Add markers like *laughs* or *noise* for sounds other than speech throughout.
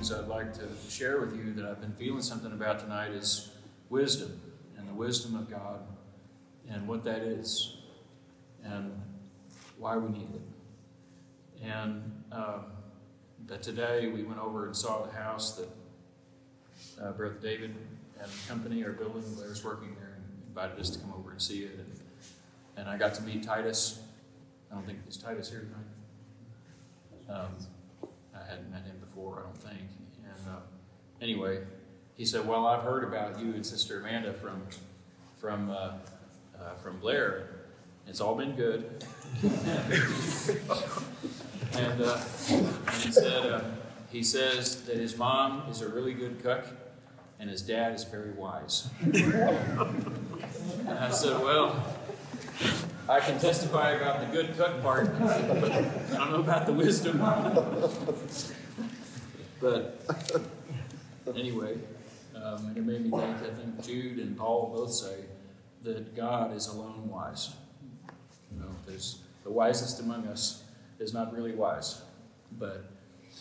things I'd like to share with you that I've been feeling something about tonight is wisdom and the wisdom of God and what that is and why we need it. And uh, that today we went over and saw the house that uh, Brother David and company are building. Blair's working there and invited us to come over and see it. And, and I got to meet Titus. I don't think is Titus here tonight. Um, I hadn't met him before, I don't think. And uh, anyway, he said, "Well, I've heard about you and Sister Amanda from from uh, uh, from Blair. It's all been good." and, uh, and he said, uh, he says that his mom is a really good cook, and his dad is very wise. and I said, "Well." I can testify about the good cook part, but I don't know about the wisdom. But anyway, um, and it made me think. I think Jude and Paul both say that God is alone wise. You know, there's the wisest among us is not really wise. But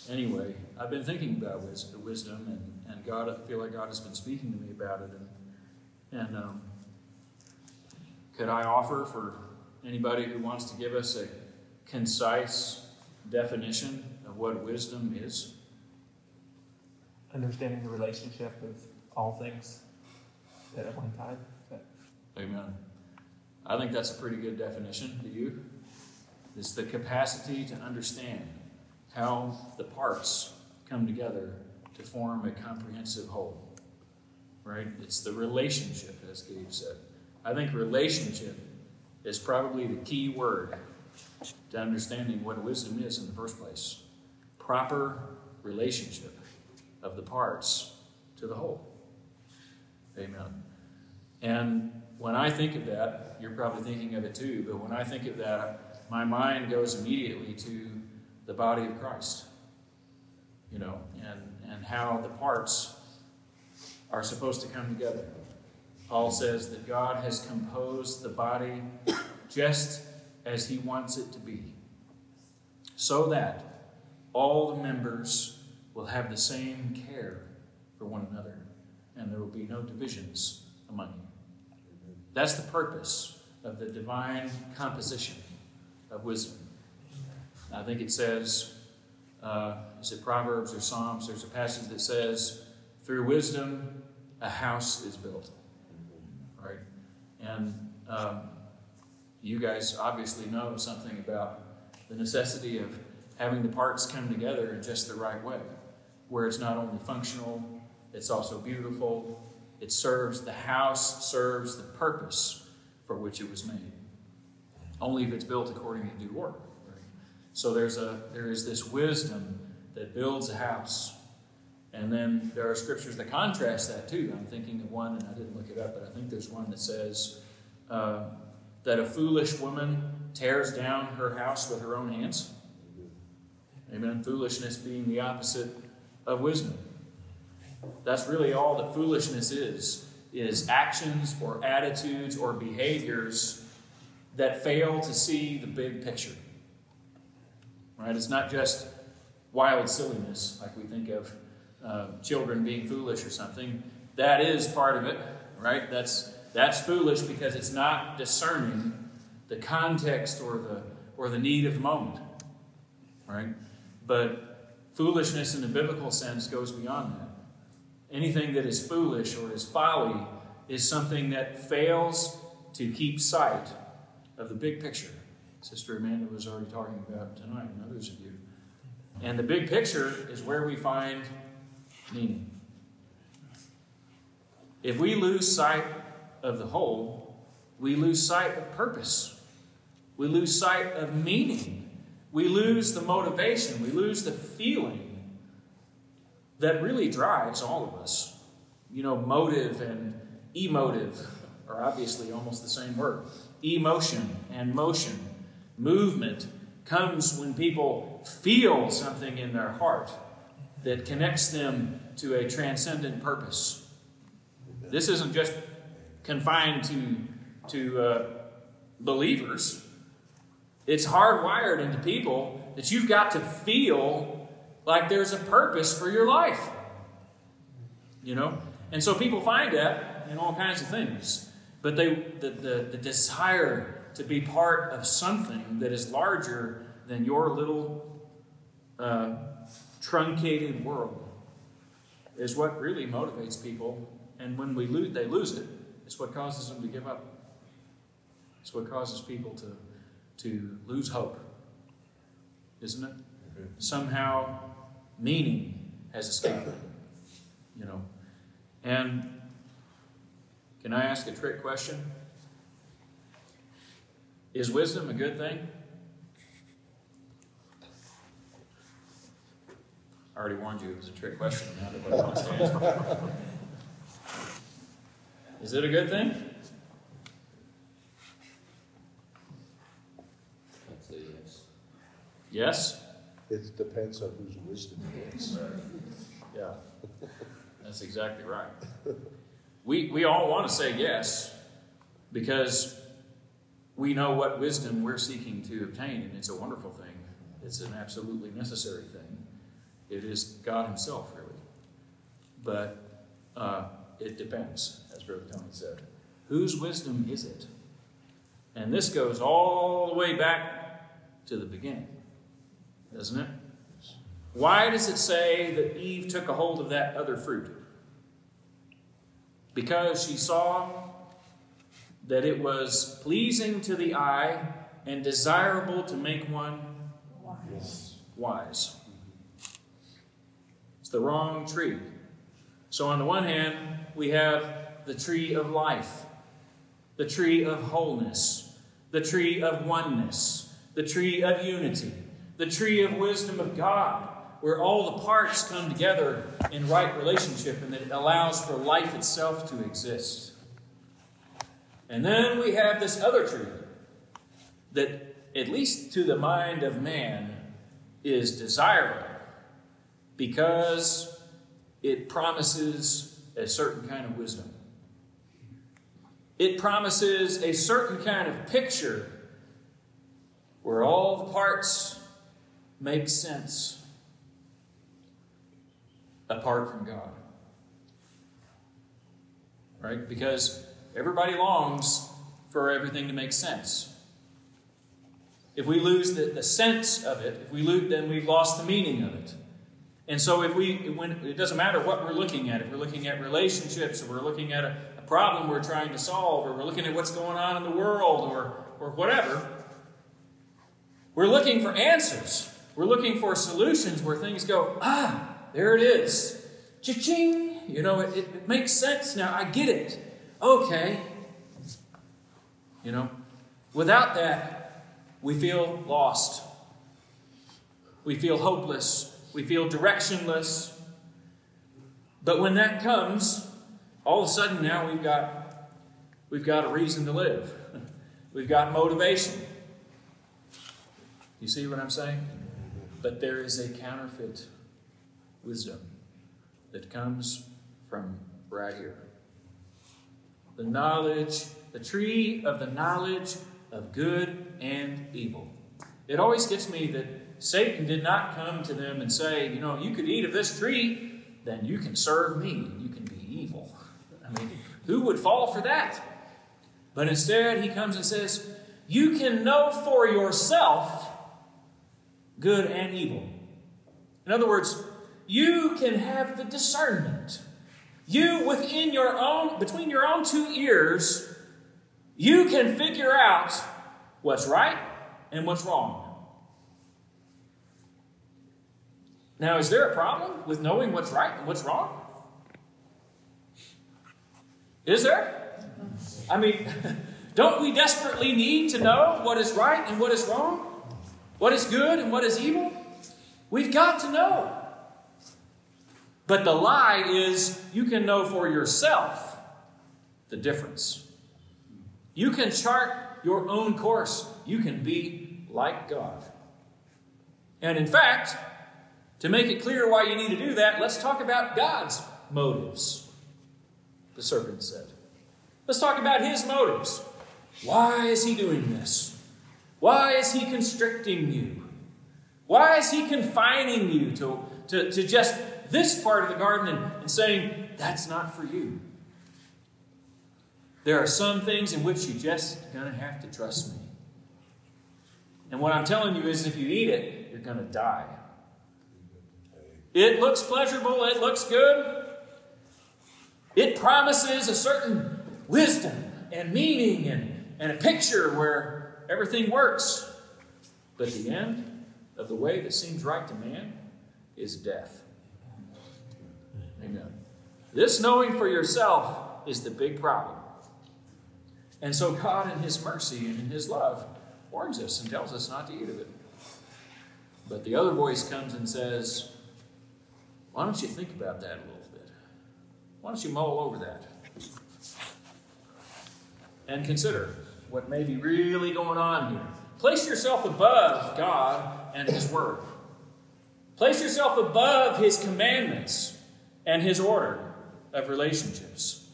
anyway, I've been thinking about wisdom, and, and God, I feel like God has been speaking to me about it. And, and um, could I offer for Anybody who wants to give us a concise definition of what wisdom is? Understanding the relationship of all things at one time. Amen. I think that's a pretty good definition. Do you? It's the capacity to understand how the parts come together to form a comprehensive whole. Right? It's the relationship, as Gabe said. I think relationship is probably the key word to understanding what wisdom is in the first place. Proper relationship of the parts to the whole. Amen. And when I think of that, you're probably thinking of it too, but when I think of that, my mind goes immediately to the body of Christ. You know, and, and how the parts are supposed to come together. Paul says that God has composed the body just as he wants it to be, so that all the members will have the same care for one another, and there will be no divisions among you. That's the purpose of the divine composition of wisdom. I think it says, uh, is it Proverbs or Psalms? There's a passage that says, through wisdom, a house is built. Right? And um, you guys obviously know something about the necessity of having the parts come together in just the right way, where it's not only functional, it's also beautiful. It serves the house, serves the purpose for which it was made. Only if it's built according to due. Right? So there's a there is this wisdom that builds a house and then there are scriptures that contrast that too. I'm thinking of one, and I didn't look it up, but I think there's one that says uh, that a foolish woman tears down her house with her own hands. Amen. Foolishness being the opposite of wisdom. That's really all that foolishness is is actions or attitudes or behaviors that fail to see the big picture. Right? It's not just wild silliness like we think of uh, children being foolish or something. That is part of it, right? That's that's foolish because it's not discerning the context or the or the need of the moment, right? But foolishness in the biblical sense goes beyond that. Anything that is foolish or is folly is something that fails to keep sight of the big picture. Sister Amanda was already talking about tonight, and others of you. And the big picture is where we find meaning. If we lose sight of the whole, we lose sight of purpose. We lose sight of meaning. We lose the motivation. We lose the feeling that really drives all of us. You know, motive and emotive are obviously almost the same word. Emotion and motion, movement comes when people feel something in their heart that connects them to a transcendent purpose. This isn't just confined to, to uh, believers, it's hardwired into people that you've got to feel like there's a purpose for your life. You know? And so people find that in all kinds of things. But they the, the, the desire to be part of something that is larger than your little uh, truncated world is what really motivates people. And when we lose, they lose it, it's what causes them to give up. It's what causes people to, to lose hope, isn't it? Mm-hmm. Somehow, meaning has escaped them, you know. And can I ask a trick question? Is wisdom a good thing? I already warned you it was a trick question. Now nobody wants to answer. Is it a good thing? I'd say yes. Yes? It depends on whose wisdom it is. Yeah. That's exactly right. We, we all want to say yes because we know what wisdom we're seeking to obtain, and it's a wonderful thing. It's an absolutely necessary thing. It is God Himself, really. But uh, it depends, as Brother Tony said. Whose wisdom is it? And this goes all the way back to the beginning, doesn't it? Why does it say that Eve took a hold of that other fruit? Because she saw that it was pleasing to the eye and desirable to make one wise. wise. It's the wrong tree. So, on the one hand, we have the tree of life, the tree of wholeness, the tree of oneness, the tree of unity, the tree of wisdom of God, where all the parts come together in right relationship and that allows for life itself to exist. And then we have this other tree that, at least to the mind of man, is desirable because it promises a certain kind of wisdom. It promises a certain kind of picture where all the parts make sense apart from God. Right? Because everybody longs for everything to make sense. If we lose the, the sense of it, if we lose, then we've lost the meaning of it. And so, if we, when it doesn't matter what we're looking at, if we're looking at relationships, or we're looking at a, a problem we're trying to solve, or we're looking at what's going on in the world, or, or whatever, we're looking for answers. We're looking for solutions where things go, ah, there it is. Cha-ching! You know, it, it makes sense now. I get it. Okay. You know, without that, we feel lost. We feel hopeless. We feel directionless. But when that comes, all of a sudden now we've got we've got a reason to live. *laughs* We've got motivation. You see what I'm saying? But there is a counterfeit wisdom that comes from right here. The knowledge, the tree of the knowledge of good and evil. It always gets me that Satan did not come to them and say, you know, you could eat of this tree, then you can serve me and you can be evil. I mean, who would fall for that? But instead, he comes and says, you can know for yourself good and evil. In other words, you can have the discernment. You, within your own, between your own two ears, you can figure out what's right and what's wrong. Now, is there a problem with knowing what's right and what's wrong? Is there? I mean, *laughs* don't we desperately need to know what is right and what is wrong? What is good and what is evil? We've got to know. But the lie is you can know for yourself the difference. You can chart your own course. You can be like God. And in fact, to make it clear why you need to do that, let's talk about God's motives, the serpent said. Let's talk about his motives. Why is he doing this? Why is he constricting you? Why is he confining you to, to, to just this part of the garden and, and saying, that's not for you? There are some things in which you just to have to trust me. And what I'm telling you is if you eat it, you're to die. It looks pleasurable, it looks good. It promises a certain wisdom and meaning and, and a picture where everything works. But the end of the way that seems right to man is death. Amen. This knowing for yourself is the big problem. And so God, in His mercy and in His love, warns us and tells us not to eat of it. But the other voice comes and says, Why don't you think about that a little bit? Why don't you mull over that? And consider what may be really going on here. Place yourself above God and His Word. Place yourself above His commandments and His order of relationships.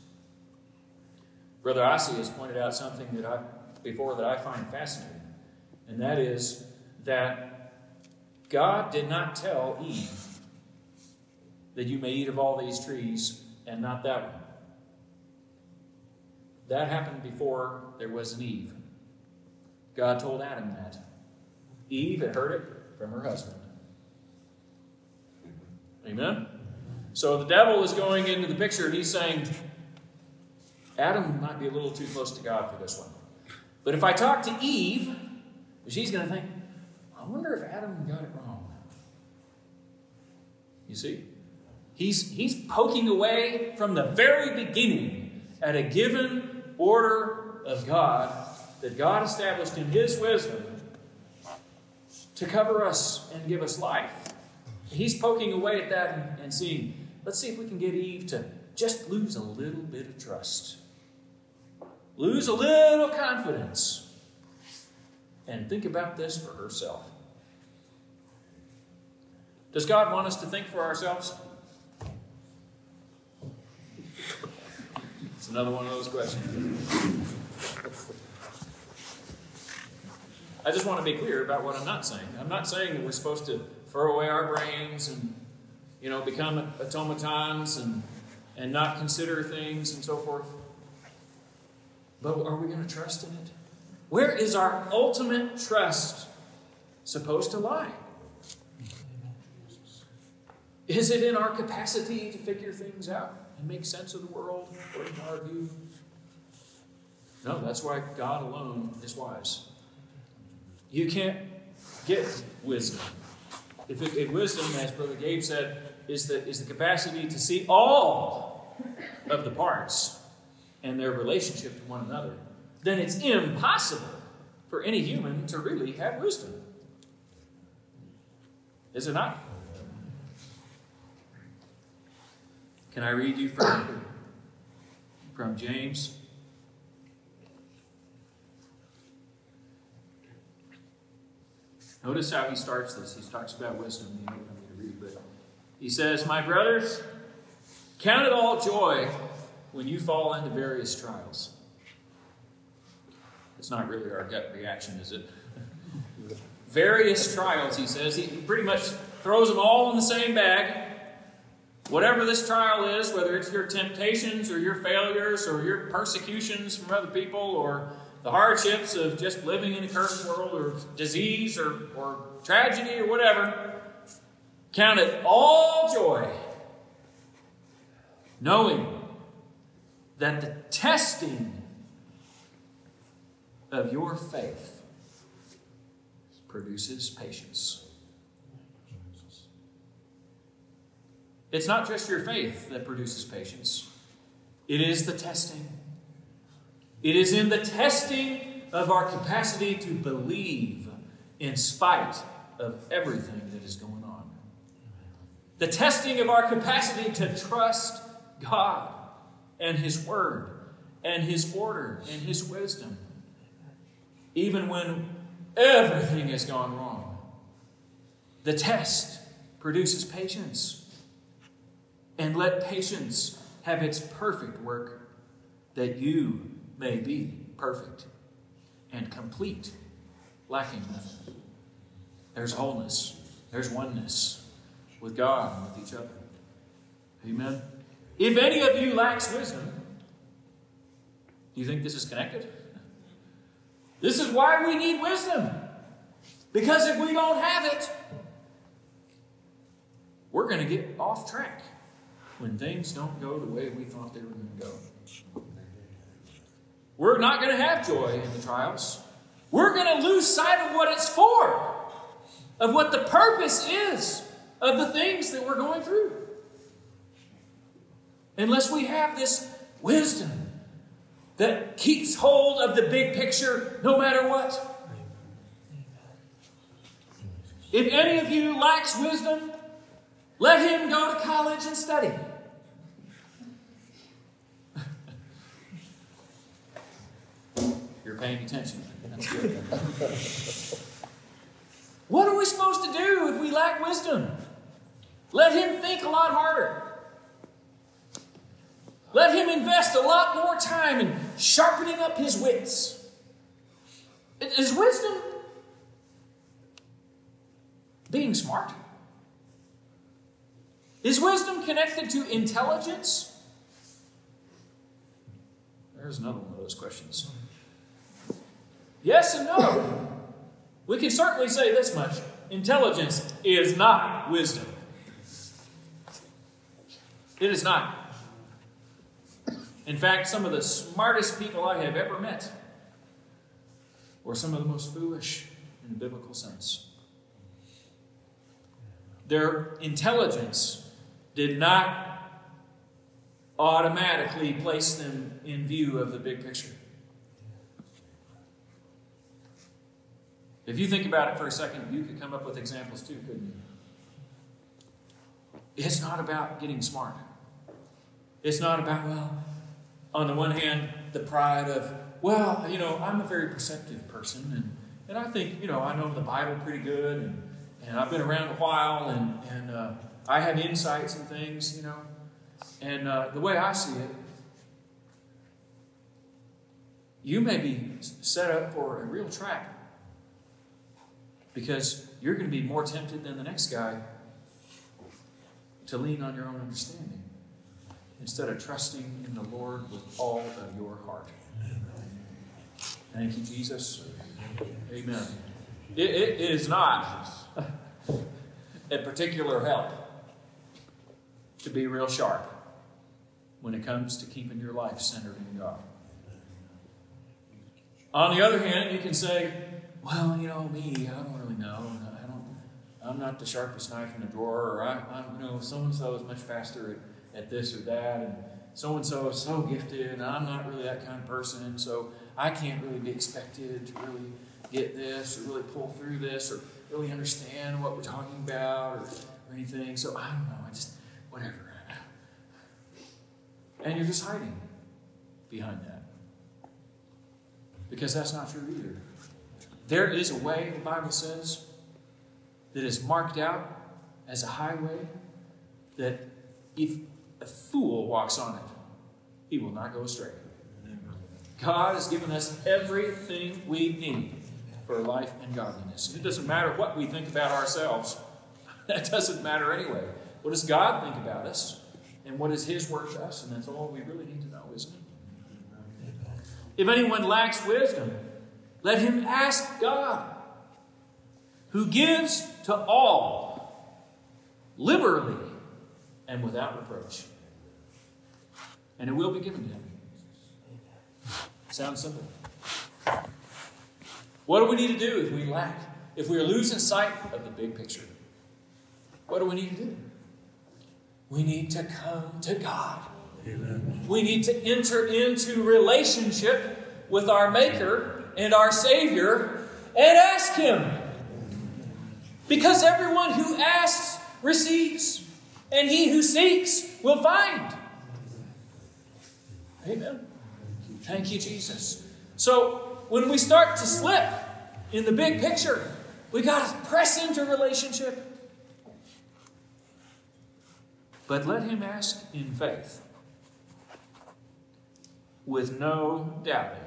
Brother Ossie has pointed out something that I before that I find fascinating, and that is that God did not tell Eve that you may eat of all these trees and not that one. That happened before there was an Eve. God told Adam that. Eve had heard it from her husband. Amen? So the devil is going into the picture and he's saying, Adam might be a little too close to God for this one. But if I talk to Eve, she's going to think, I wonder if Adam got it wrong. You see? He's, he's poking away from the very beginning at a given order of God that God established in His wisdom to cover us and give us life. He's poking away at that and, seeing, let's see if we can get Eve to just lose a little bit of trust, lose a little confidence, and think about this for herself. Does God want us to think for ourselves? It's another one of those questions. I just want to be clear about what I'm not saying. I'm not saying that we're supposed to throw away our brains and, you know, become automatons and, and not consider things and so forth. But are we going to trust in it? Where is our ultimate trust supposed to lie? Is it in our capacity to figure things out and make sense of the world to our view? No, that's why God alone is wise. You can't get wisdom. If, it, if wisdom, as Brother Gabe said, is the, is the capacity to see all of the parts and their relationship to one another, then it's impossible for any human to really have wisdom. Is it not? Can I read you from, from James? Notice how he starts this. He talks about wisdom. You don't want me to read, but he says, My brothers, count it all joy when you fall into various trials. It's not really our gut reaction, is it? *laughs* various trials, he says. He pretty much throws them all in the same bag. Whatever this trial is, whether it's your temptations or your failures or your persecutions from other people or the hardships of just living in a cursed world or disease or, or tragedy or whatever, count it all joy, knowing that the testing of your faith produces patience. It's not just your faith that produces patience, it is the testing. It is in the testing of our capacity to believe in spite of everything that is going on. The testing of our capacity to trust God and His Word and His order and His wisdom, even when everything has gone wrong. The test produces patience. And let patience have its perfect work, that you may be perfect and complete, lacking nothing. There's wholeness there's oneness with God and with each other. Amen. If any of you lacks wisdom, do you think this is connected? This is why we need wisdom. Because if we don't have it, we're going to get off track when things don't go the way we thought they were going to go. We're not going to have joy in the trials. We're going to lose sight of what it's for, of what the purpose is of the things that we're going through. Unless we have this wisdom that keeps hold of the big picture no matter what. If any of you lacks wisdom, let him go to college and study. You're paying attention. That's good. what are we supposed to do if we lack wisdom? Let him think a lot harder. Let him invest a lot more time in sharpening up his wits. Is wisdom being smart? Is wisdom connected to intelligence? There's another one of those questions. Yes and no. We can certainly say this much intelligence is not wisdom. It is not. In fact, some of the smartest people I have ever met were some of the most foolish in the biblical sense. Their intelligence did not automatically place them in view of the big picture. If you think about it for a second, you could come up with examples too, couldn't you? It's not about getting smart. It's not about, well, on the one hand, the pride of, well, you know, I'm a very perceptive person, and, and I think, you know, I know the Bible pretty good, and, and I've been around a while, and, and uh, I have insights and things, you know. And uh, the way I see it, you may be set up for a real trap because you're going to be more tempted than the next guy to lean on your own understanding instead of trusting in the Lord with all of your heart. Thank you, Jesus. Amen. it, it is not a particular help to be real sharp when it comes to keeping your life centered in God. On the other hand, you can say, well, you know, me, I don't really know. I don't, I'm not the sharpest knife in the drawer, or I, am you know, so and so is much faster at, at this or that, and so and so is so gifted, and I'm not really that kind of person, so I can't really be expected to really get this or really pull through this or really understand what we're talking about or, or anything. So I don't know. I just, whatever. And you're just hiding behind that. Because that's not true either. There is a way, the Bible says, that is marked out as a highway that if a fool walks on it, he will not go astray. God has given us everything we need for life and godliness. It doesn't matter what we think about ourselves. *laughs* That doesn't matter anyway. What does God think about us? And what is His word to us? And that's all we really need to know, isn't it? If anyone lacks wisdom, let him ask God, who gives to all liberally and without reproach. And it will be given to him. Sounds simple. What do we need to do if we lack, if we are losing sight of the big picture? What do we need to do? We need to come to God. Amen. We need to enter into relationship with our Maker and our Savior and ask Him. Because everyone who asks receives, and he who seeks will find. Amen. Thank you, Jesus. So, when we start to slip in the big picture, we got to press into relationship. But let him ask in faith, with no doubting.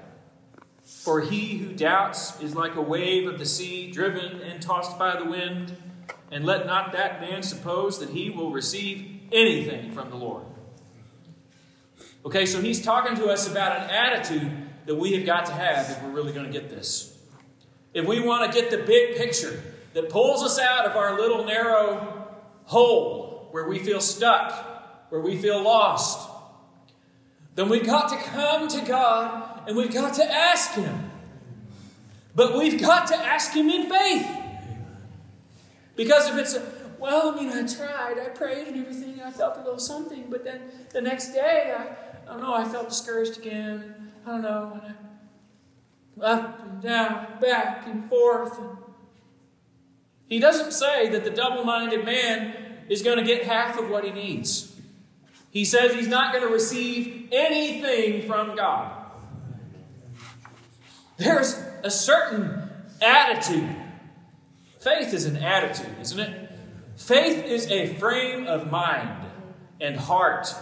For he who doubts is like a wave of the sea, driven and tossed by the wind. and let not that man suppose that he will receive anything from the Lord. Okay, so he's talking to us about an attitude that we have got to have if we're really going to get this. If we want to get the big picture that pulls us out of our little narrow hole where we feel stuck, where we feel lost, then we've got to come to God and we've got to ask Him. But we've got to ask Him in faith. Because if it's, a, well, I mean, I tried, I prayed and everything, I felt a little something, but then the next day, I, I don't know, I felt discouraged again. I don't know. And I, up and down, back and forth. And he doesn't say that the double minded man is going to get half of what he needs. He says he's not going to receive anything from God. There's a certain attitude. Faith is an attitude, isn't it? Faith is a frame of mind and heart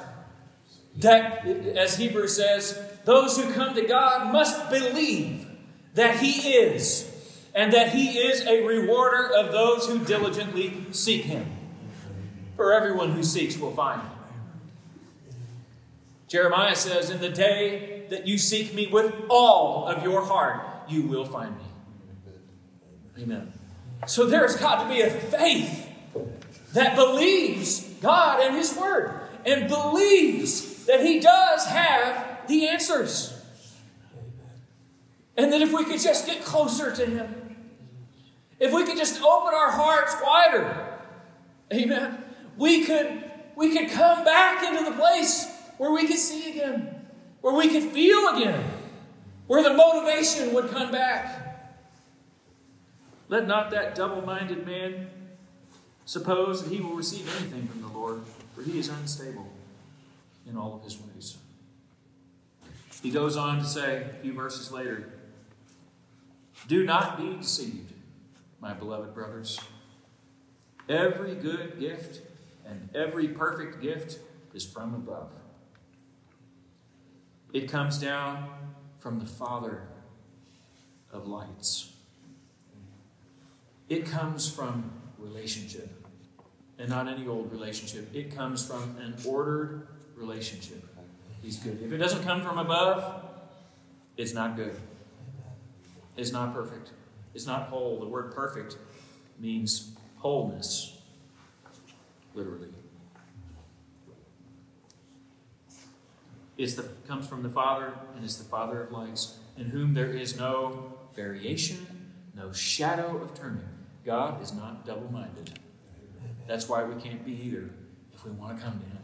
that, as Hebrews says, those who come to God must believe that He is, and that He is a rewarder of those who diligently seek Him. For everyone who seeks will find Him. Jeremiah says, In the day that you seek me with all of your heart, you will find me. Amen. So there's got to be a faith that believes God and His Word and believes that He does have the answers. And that if we could just get closer to Him, if we could just open our hearts wider, amen, we could, we could come back into the place where we could see again, where we could feel again, where the motivation would come back. Let not that double minded man suppose that he will receive anything from the Lord, for he is unstable in all of his ways. He goes on to say a few verses later Do not be deceived, my beloved brothers. Every good gift and every perfect gift is from above. It comes down from the Father of lights. It comes from relationship, and not any old relationship. It comes from an ordered relationship. He's good. If it doesn't come from above, it's not good. It's not perfect. It's not whole. The word perfect means wholeness, literally. It's the, comes from the Father, and is the Father of lights, in whom there is no variation, no shadow of turning. God is not double minded. That's why we can't be either if we want to come to Him.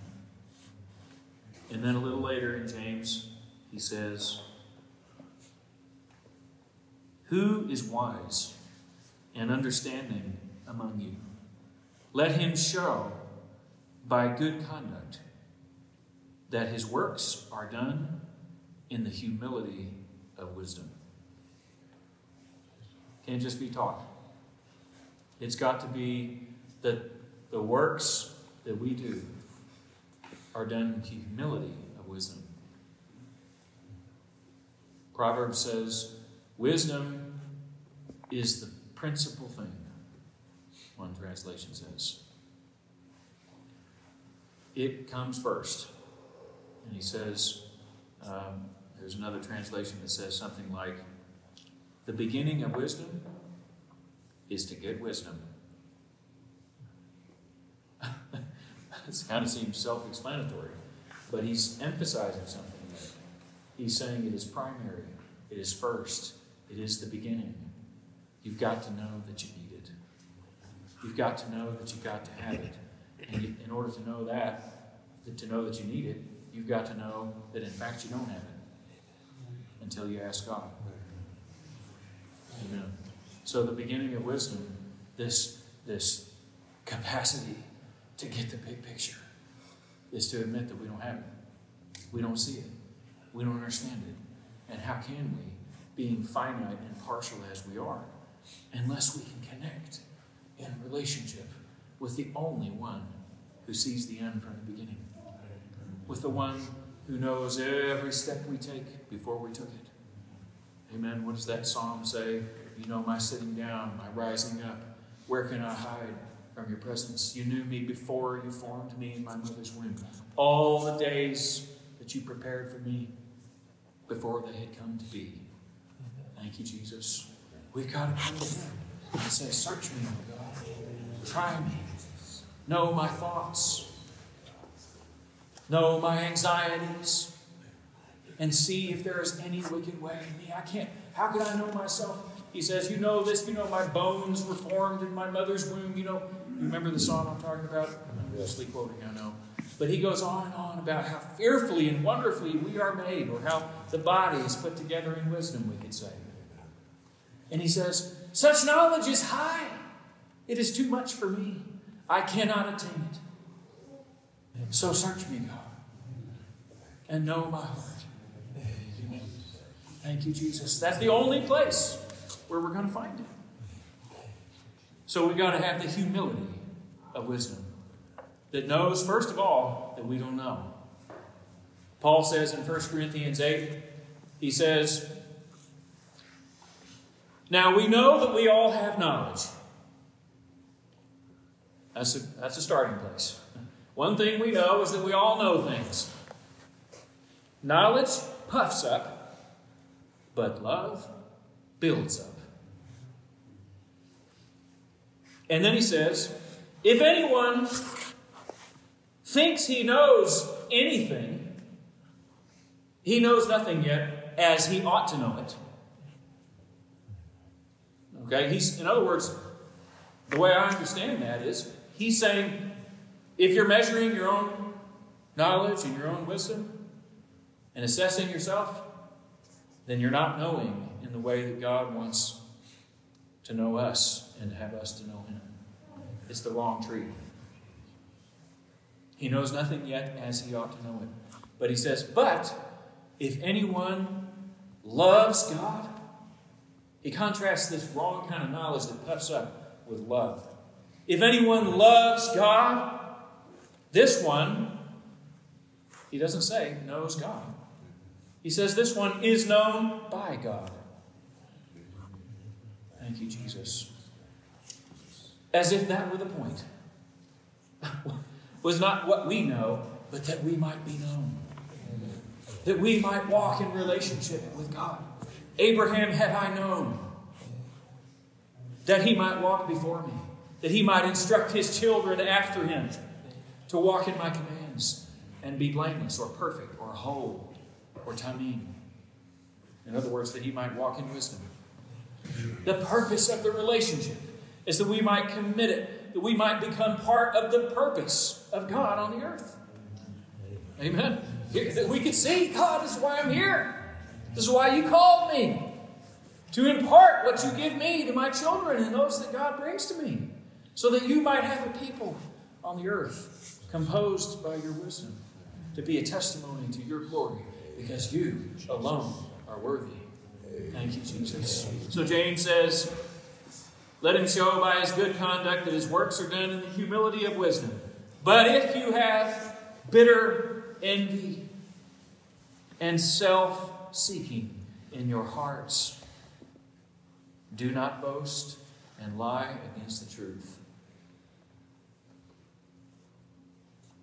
And then a little later in James, he says, Who is wise and understanding among you? Let him show by good conduct that his works are done in the humility of wisdom. Can't just be taught. It's got to be that the works that we do are done in the humility of wisdom. Proverbs says, Wisdom is the principal thing, one translation says. It comes first. And he says, um, there's another translation that says something like, the beginning of wisdom is to get wisdom. *laughs* it kind of seems self explanatory, but he's emphasizing something there. He's saying it is primary, it is first, it is the beginning. You've got to know that you need it. You've got to know that you've got to have it. And in order to know that, to know that you need it, you've got to know that in fact you don't have it until you ask God. Amen. So the beginning of wisdom, this this capacity to get the big picture, is to admit that we don't have it. We don't see it. We don't understand it. And how can we, being finite and partial as we are, unless we can connect in relationship with the only one who sees the end from the beginning? With the one who knows every step we take before we took it. Amen. What does that psalm say? You know my sitting down, my rising up. Where can I hide from your presence. You knew me before you formed me in my mother's womb. All the days that you prepared for me before they had come to be. Thank you, Jesus. We've got to come and say, Search me, God. Try me. Know my thoughts. Know my anxieties. And see if there is any wicked way in me. I can't. How could I know myself? He says, You know this. You know my bones were formed in my mother's womb. You know, remember the song I'm talking about? I'm loosely quoting, I know. But he goes on and on about how fearfully and wonderfully we are made, or how the body is put together in wisdom, we could say. And he says, Such knowledge is high. It is too much for me. I cannot attain it. So search me, God, and know my heart. Thank you, Jesus. That's the only place where we're going to find it. So we've got to have the humility of wisdom that knows, first of all, that we don't know. Paul says in 1 Corinthians 8, he says, Now we know that we all have knowledge. That's a, that's a starting place. One thing we know is that we all know things. Knowledge puffs up, but love builds up. And then he says, If anyone thinks he knows anything, he knows nothing yet as he ought to know it. Okay? He's in other words, the way I understand that is he's saying if you're measuring your own knowledge and your own wisdom and assessing yourself, then you're not knowing in the way that God wants to know us and to have us to know him. It's the wrong tree. He knows nothing yet as he ought to know it. But he says, But if anyone loves God, he contrasts this wrong kind of knowledge that puffs up with love. If anyone loves God, this one, he doesn't say knows God. He says this one is known by God. Thank you, Jesus. As if that were the point *laughs* was not what we know, but that we might be known. That we might walk in relationship with God. Abraham have I known, that he might walk before me, that he might instruct his children after him to walk in my commands and be blameless or perfect or whole or tamim. In other words, that he might walk in wisdom. The purpose of the relationship is that we might commit it that we might become part of the purpose of God on the earth. Amen. That we could see, God, this is why I'm here. This is why you called me. To impart what you give me to my children and those that God brings to me. So that you might have a people on the earth composed by your wisdom to be a testimony to your glory because you alone are worthy. Thank you, Jesus. So James says, let him show by his good conduct that his works are done in the humility of wisdom. But if you have bitter envy and self seeking in your hearts, do not boast and lie against the truth.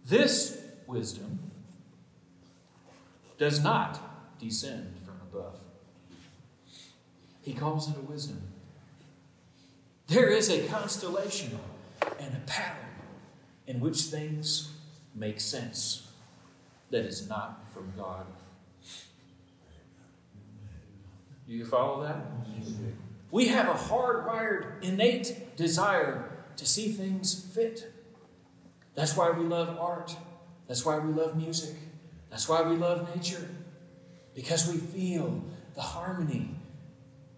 This wisdom does not descend from above. He calls it a wisdom there is a constellation and a pattern in which things make sense that is not from God. Do you follow that? We have a hardwired, innate desire to see things fit. That's why we love art. That's why we love music. That's why we love nature. Because we feel the harmony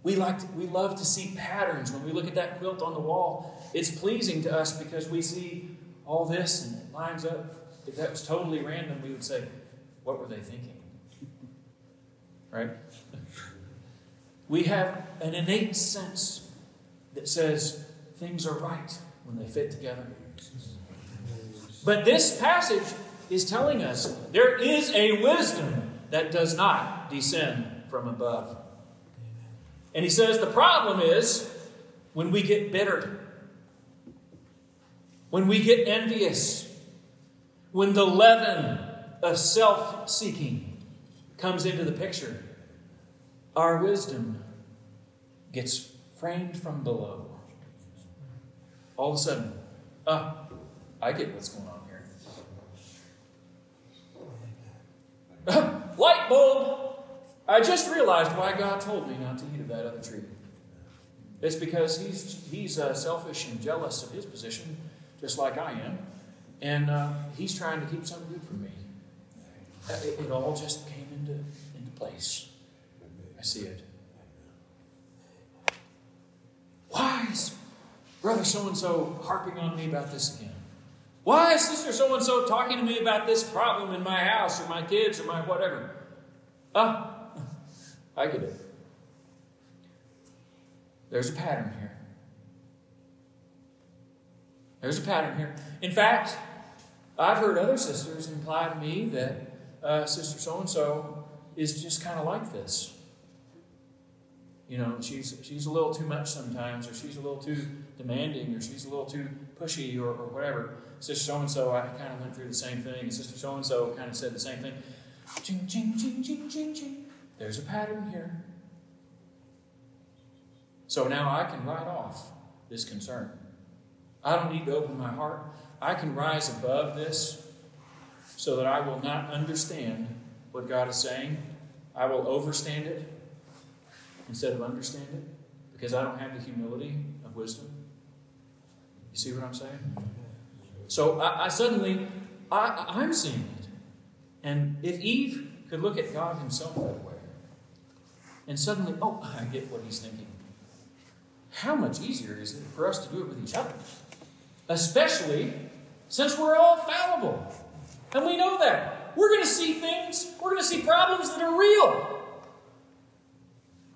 we, like to, we love to see patterns. When we look at that quilt on the wall, it's pleasing to us because we see all this and it lines up. If that was totally random, we would say, What were they thinking? *laughs* right? we have an innate sense that says things are right when they fit together. But this passage is telling us there is a wisdom that does not descend from above. And he says the problem is when we get bitter when we get envious, when the leaven of self seeking comes into the picture, our wisdom gets framed from below. All of a sudden, ah, I get what's going on here. *laughs* Light bulb! I just realized why God told me not to eat of that other tree. It's because he's, he's uh, selfish and jealous of his position, just like I am. And uh, he's trying to keep something good from me. It, it all just came into, into place. I see it. Why is brother so and so harping on me about this again? Why is sister so and so talking to me about this problem in my house or my kids or my whatever? Ah, I get it. There's a pattern here. There's a pattern here. In fact, I've heard other sisters imply to me that uh, Sister so and so is just kind of like this. You know, she's she's a little too much sometimes, or she's a little too demanding, or she's a little too pushy, or, or whatever. Sister so and so, I kind of went through the same thing, and Sister so and so kind of said the same thing. Ching, ching, ching, ching, ching, ching. There's a pattern here. So now I can write off this concern. I don't need to open my heart. I can rise above this so that I will not understand what God is saying. I will overstand it instead of understand it because I don't have the humility of wisdom. You see what I'm saying? So I, I suddenly, I, I'm seeing it. And if Eve could look at God Himself that way, and suddenly, oh, *laughs* I get what He's thinking. How much easier is it for us to do it with each other? Especially since we're all fallible. And we know that. We're going to see things, we're going to see problems that are real.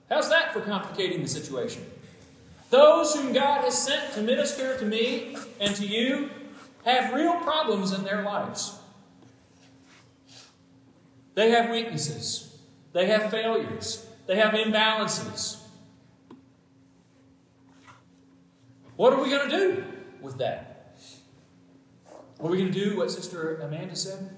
How's that for complicating the situation? Those whom God has sent to minister to me and to you have real problems in their lives. They have weaknesses, they have failures, they have imbalances. What are we going to do with that? Are we going to do what Sister Amanda said?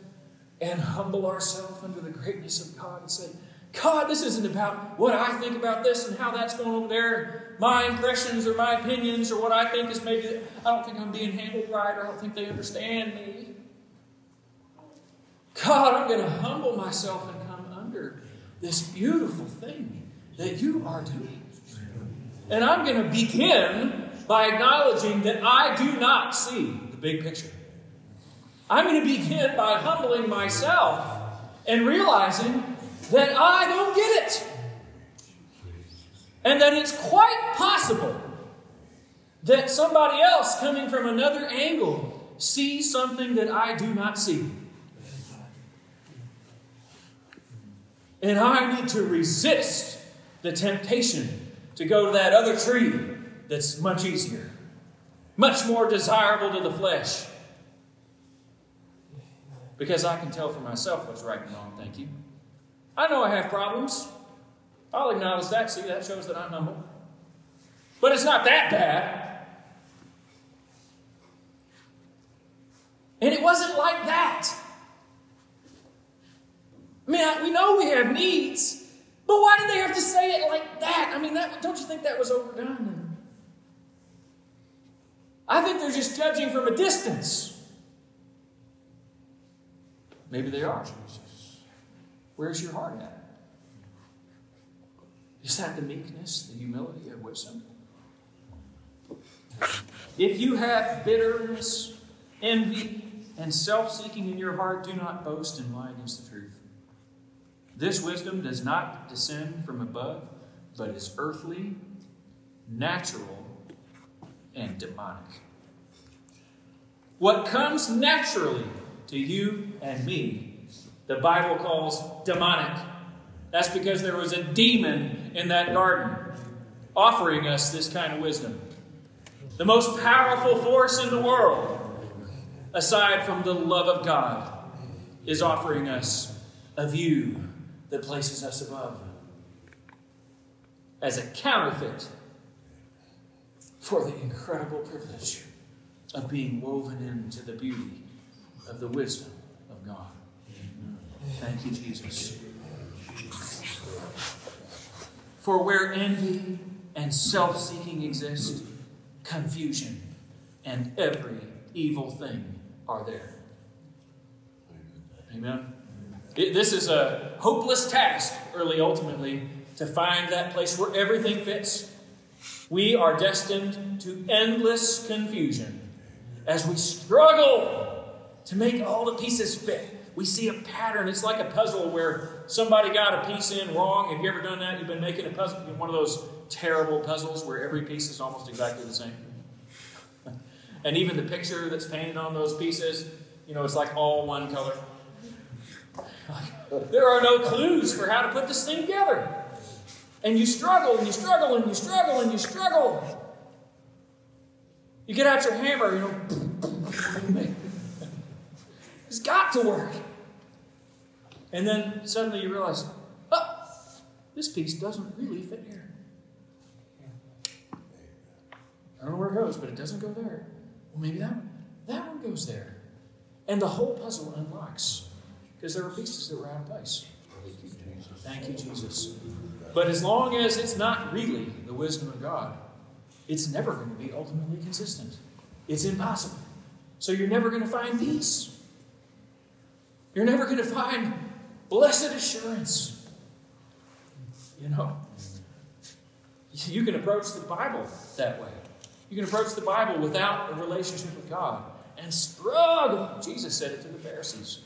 And humble ourselves under the greatness of God and say, God, this isn't about what I think about this and how that's going over there, my impressions or my opinions or what I think is maybe, I don't think I'm being handled right or I don't think they understand me. God, I'm going to humble myself and come under this beautiful thing that you are doing. And I'm going to begin by acknowledging that I do not see the big picture. I'm going to begin by humbling myself and realizing that I don't get it. And that it's quite possible that somebody else coming from another angle sees something that I do not see. And I need to resist the temptation to go to that other tree that's much easier, much more desirable to the flesh. Because I can tell for myself what's right and wrong, thank you. I know I have problems. I'll acknowledge that. See, that shows that I'm humble. But it's not that bad. And it wasn't like that. I mean, we know we have needs, but why did they have to say it like that? I mean, that, don't you think that was overdone? I think they're just judging from a distance. Maybe they are. Where's your heart at? Is that the meekness, the humility of wisdom? If you have bitterness, envy, and self seeking in your heart, do not boast and lie against the truth. This wisdom does not descend from above, but is earthly, natural, and demonic. What comes naturally to you and me the Bible calls demonic. That's because there was a demon in that garden offering us this kind of wisdom. The most powerful force in the world, aside from the love of God, is offering us a view that places us above as a counterfeit for the incredible privilege of being woven into the beauty of the wisdom of God. Thank you, Jesus. For where envy and self seeking exist, confusion and every evil thing are there. Amen. It, this is a hopeless task, early ultimately, to find that place where everything fits. We are destined to endless confusion as we struggle to make all the pieces fit. We see a pattern. It's like a puzzle where somebody got a piece in wrong. Have you ever done that? You've been making a puzzle, one of those terrible puzzles where every piece is almost exactly the same. *laughs* and even the picture that's painted on those pieces, you know, it's like all one color. *laughs* There are no clues for how to put this thing together. And you struggle and you struggle and you struggle and you struggle. You get out your hammer, you know. *laughs* It's got to work. And then suddenly you realize, oh, this piece doesn't really fit here. I don't know where it goes, but it doesn't go there. Well, maybe that one, that one goes there. And the whole puzzle unlocks because there were pieces that were out of place. Thank you, Jesus. But as long as it's not really the wisdom of God, it's never going to be ultimately consistent. It's impossible. So you're never going to find peace. You're never going to find blessed assurance. You know, you can approach the Bible that way. You can approach the Bible without a relationship with God and struggle. Jesus said it to the Pharisees.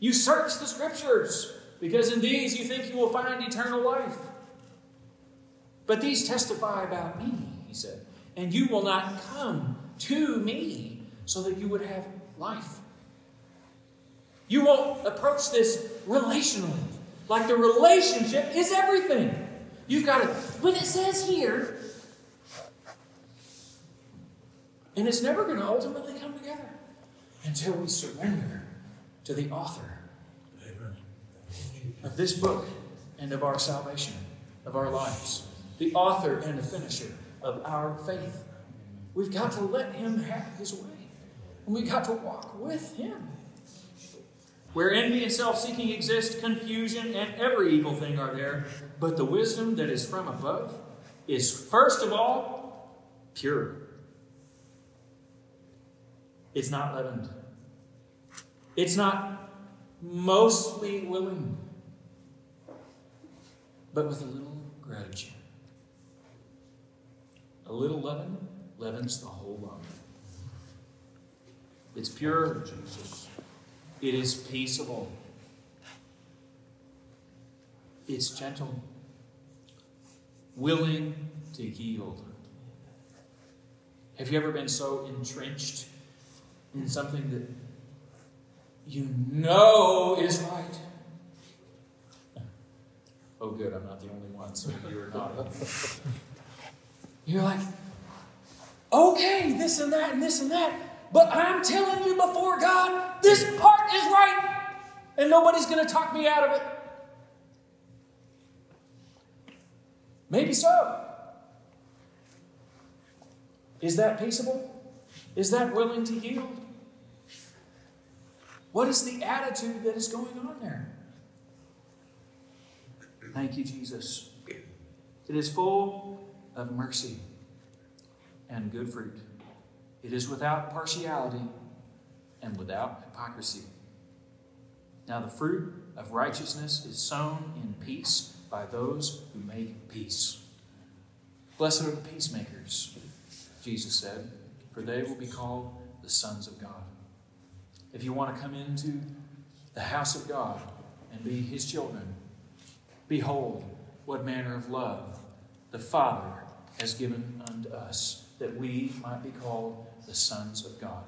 You search the scriptures because in these you think you will find eternal life. But these testify about me, he said, and you will not come to me so that you would have life. You won't approach this relationally. Like the relationship is everything. You've got to, but it says here, and it's never going to ultimately come together until we surrender to the author of this book and of our salvation, of our lives, the author and the finisher of our faith. We've got to let him have his way, and we've got to walk with him. Where envy and self seeking exist, confusion and every evil thing are there, but the wisdom that is from above is first of all pure. It's not leavened. It's not mostly willing, but with a little gratitude. A little leaven leavens the whole lump. It's pure, Jesus. It is peaceable. It's gentle, willing to yield. Have you ever been so entrenched in something that you know is right? Oh, good, I'm not the only one, so you are not. You're like, okay, this and that and this and that, but I'm telling you before God, this part is right, and nobody's going to talk me out of it. Maybe so. Is that peaceable? Is that willing to yield? What is the attitude that is going on there? Thank you, Jesus. It is full of mercy and good fruit. It is without partiality and without hypocrisy. Now, the fruit of righteousness is sown in peace by those who make peace. Blessed are the peacemakers, Jesus said, for they will be called the sons of God. If you want to come into the house of God and be his children, behold, what manner of love the Father has given unto us, that we might be called the sons of God.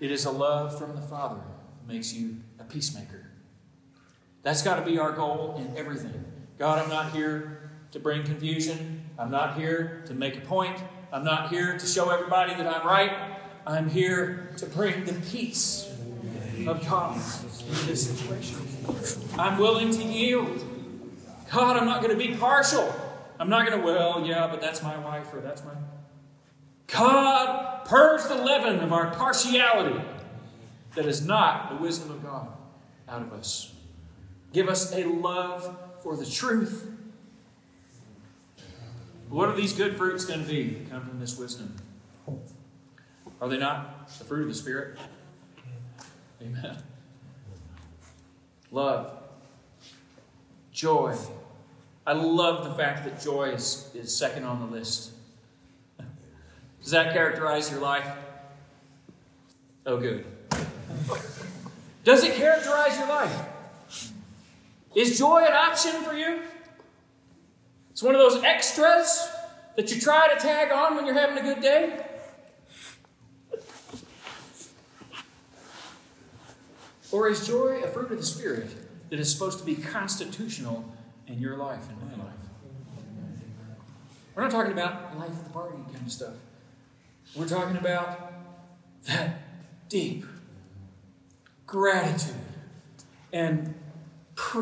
It is a love from the Father that makes you a peacemaker. That's got to be our goal in everything. God, I'm not here to bring confusion. I'm not here to make a point. I'm not here to show everybody that I'm right. I'm here to bring the peace of God in this situation. I'm willing to yield. God, I'm not going to be partial. I'm not going to, well, yeah, but that's my wife or that's my. God, Purge the leaven of our partiality that is not the wisdom of God out of us. Give us a love for the truth. What are these good fruits going to be that come from this wisdom? Are they not the fruit of the Spirit? Amen. Love, joy. I love the fact that joy is, is second on the list. Does that characterize your life? Oh, good. Does it characterize your life? Is joy an option for you? It's one of those extras that you try to tag on when you're having a good day. Or is joy a fruit of the Spirit that is supposed to be constitutional in your life and my life? We're not talking about life of the party kind of stuff. We're talking about that deep gratitude and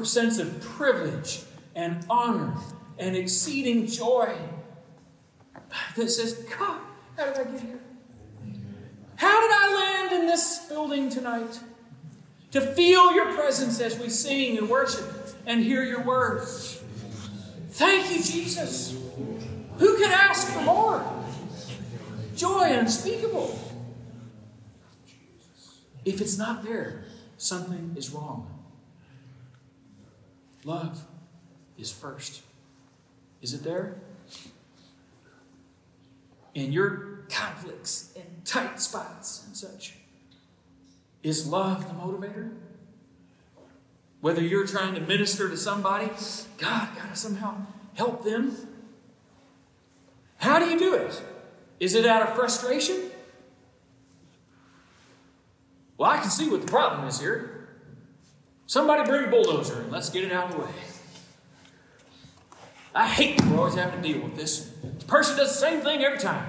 sense of privilege and honor and exceeding joy that says, God, how did I get here? How did I land in this building tonight? To feel your presence as we sing and worship and hear your words. Thank you, Jesus. Who could ask for more? Joy unspeakable. If it's not there, something is wrong. Love is first. Is it there? In your conflicts and tight spots and such. Is love the motivator? Whether you're trying to minister to somebody, God, gotta somehow help them. How do you do it? Is it out of frustration? Well, I can see what the problem is here. Somebody bring a bulldozer and let's get it out of the way. I hate we're always having to deal with this. The person does the same thing every time.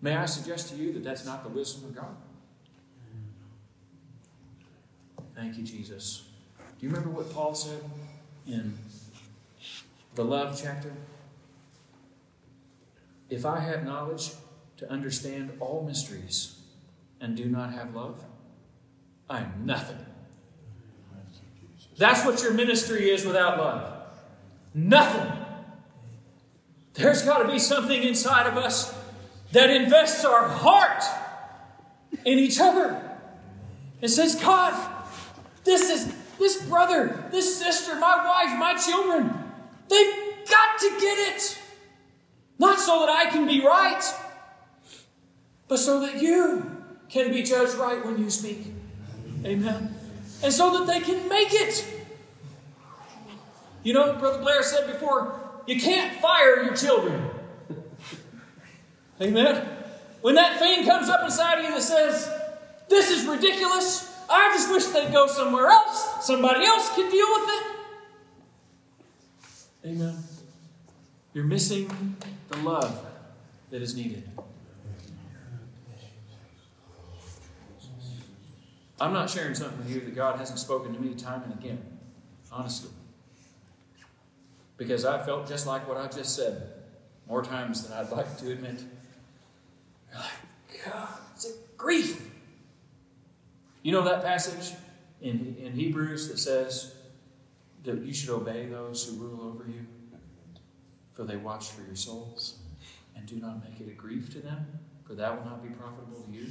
May I suggest to you that that's not the wisdom of God? Thank you, Jesus. Do you remember what Paul said in the love chapter? If I have knowledge to understand all mysteries and do not have love, I am nothing. That's what your ministry is without love. Nothing. There's got to be something inside of us that invests our heart in each other and says, God, this is this brother, this sister, my wife, my children, they've got to get it. Not so that I can be right, but so that you can be judged right when you speak. Amen. And so that they can make it. You know, Brother Blair said before, you can't fire your children. Amen. When that thing comes up inside of you that says, This is ridiculous, I just wish they'd go somewhere else. Somebody else could deal with it. Amen. You're missing the love that is needed. I'm not sharing something with you that God hasn't spoken to me time and again, honestly. Because I felt just like what I just said more times than I'd like to admit. Like, God, it's a grief. You know that passage in, in Hebrews that says that you should obey those who rule over you, for they watch for your souls, and do not make it a grief to them, for that will not be profitable to you.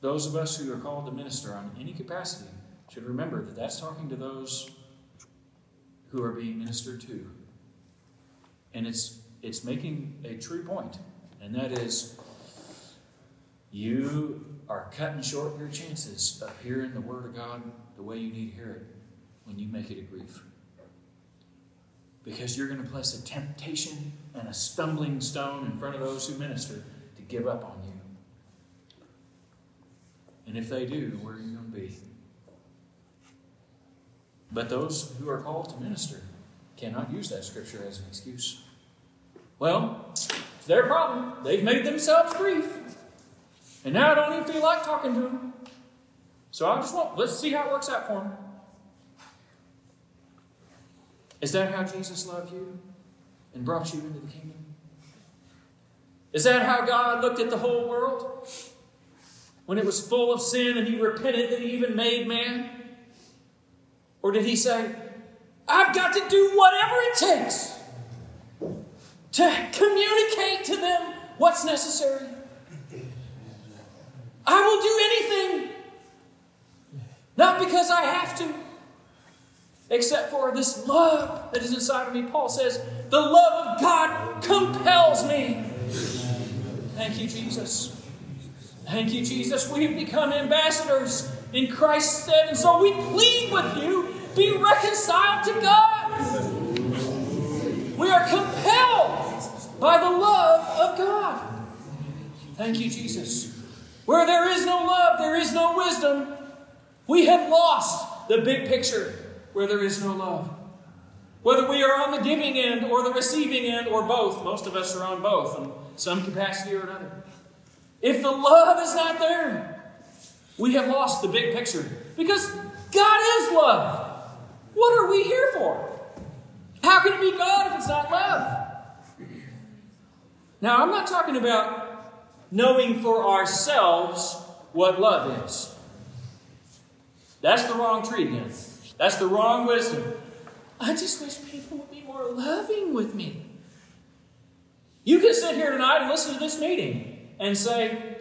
Those of us who are called to minister on any capacity should remember that that's talking to those who are being ministered to. And it's it's making a true point, and that is you are cutting short your chances of hearing the Word of God the way you need to hear it when you make it a grief. Because you're going to place a temptation and a stumbling stone in front of those who minister to give up on you. And if they do, where are you going to be? But those who are called to minister cannot use that scripture as an excuse. Well, it's their problem. They've made themselves grief. And now I don't even feel like talking to them. So I just want, let's see how it works out for them. Is that how Jesus loved you? and brought you into the kingdom? Is that how God looked at the whole world? When it was full of sin and he repented that he even made man? Or did he say, I've got to do whatever it takes to communicate to them what's necessary? I will do anything, not because I have to, except for this love that is inside of me. Paul says, The love of God compels me. Thank you, Jesus. Thank you, Jesus. We've become ambassadors in Christ's stead, and so we plead with you be reconciled to God. We are compelled by the love of God. Thank you, Jesus. Where there is no love, there is no wisdom. We have lost the big picture where there is no love. Whether we are on the giving end or the receiving end or both, most of us are on both in some capacity or another. If the love is not there, we have lost the big picture because God is love. What are we here for? How can it be God if it's not love? Now, I'm not talking about knowing for ourselves what love is. That's the wrong tree, treatment. That's the wrong wisdom. I just wish people would be more loving with me. You can sit here tonight and listen to this meeting and say,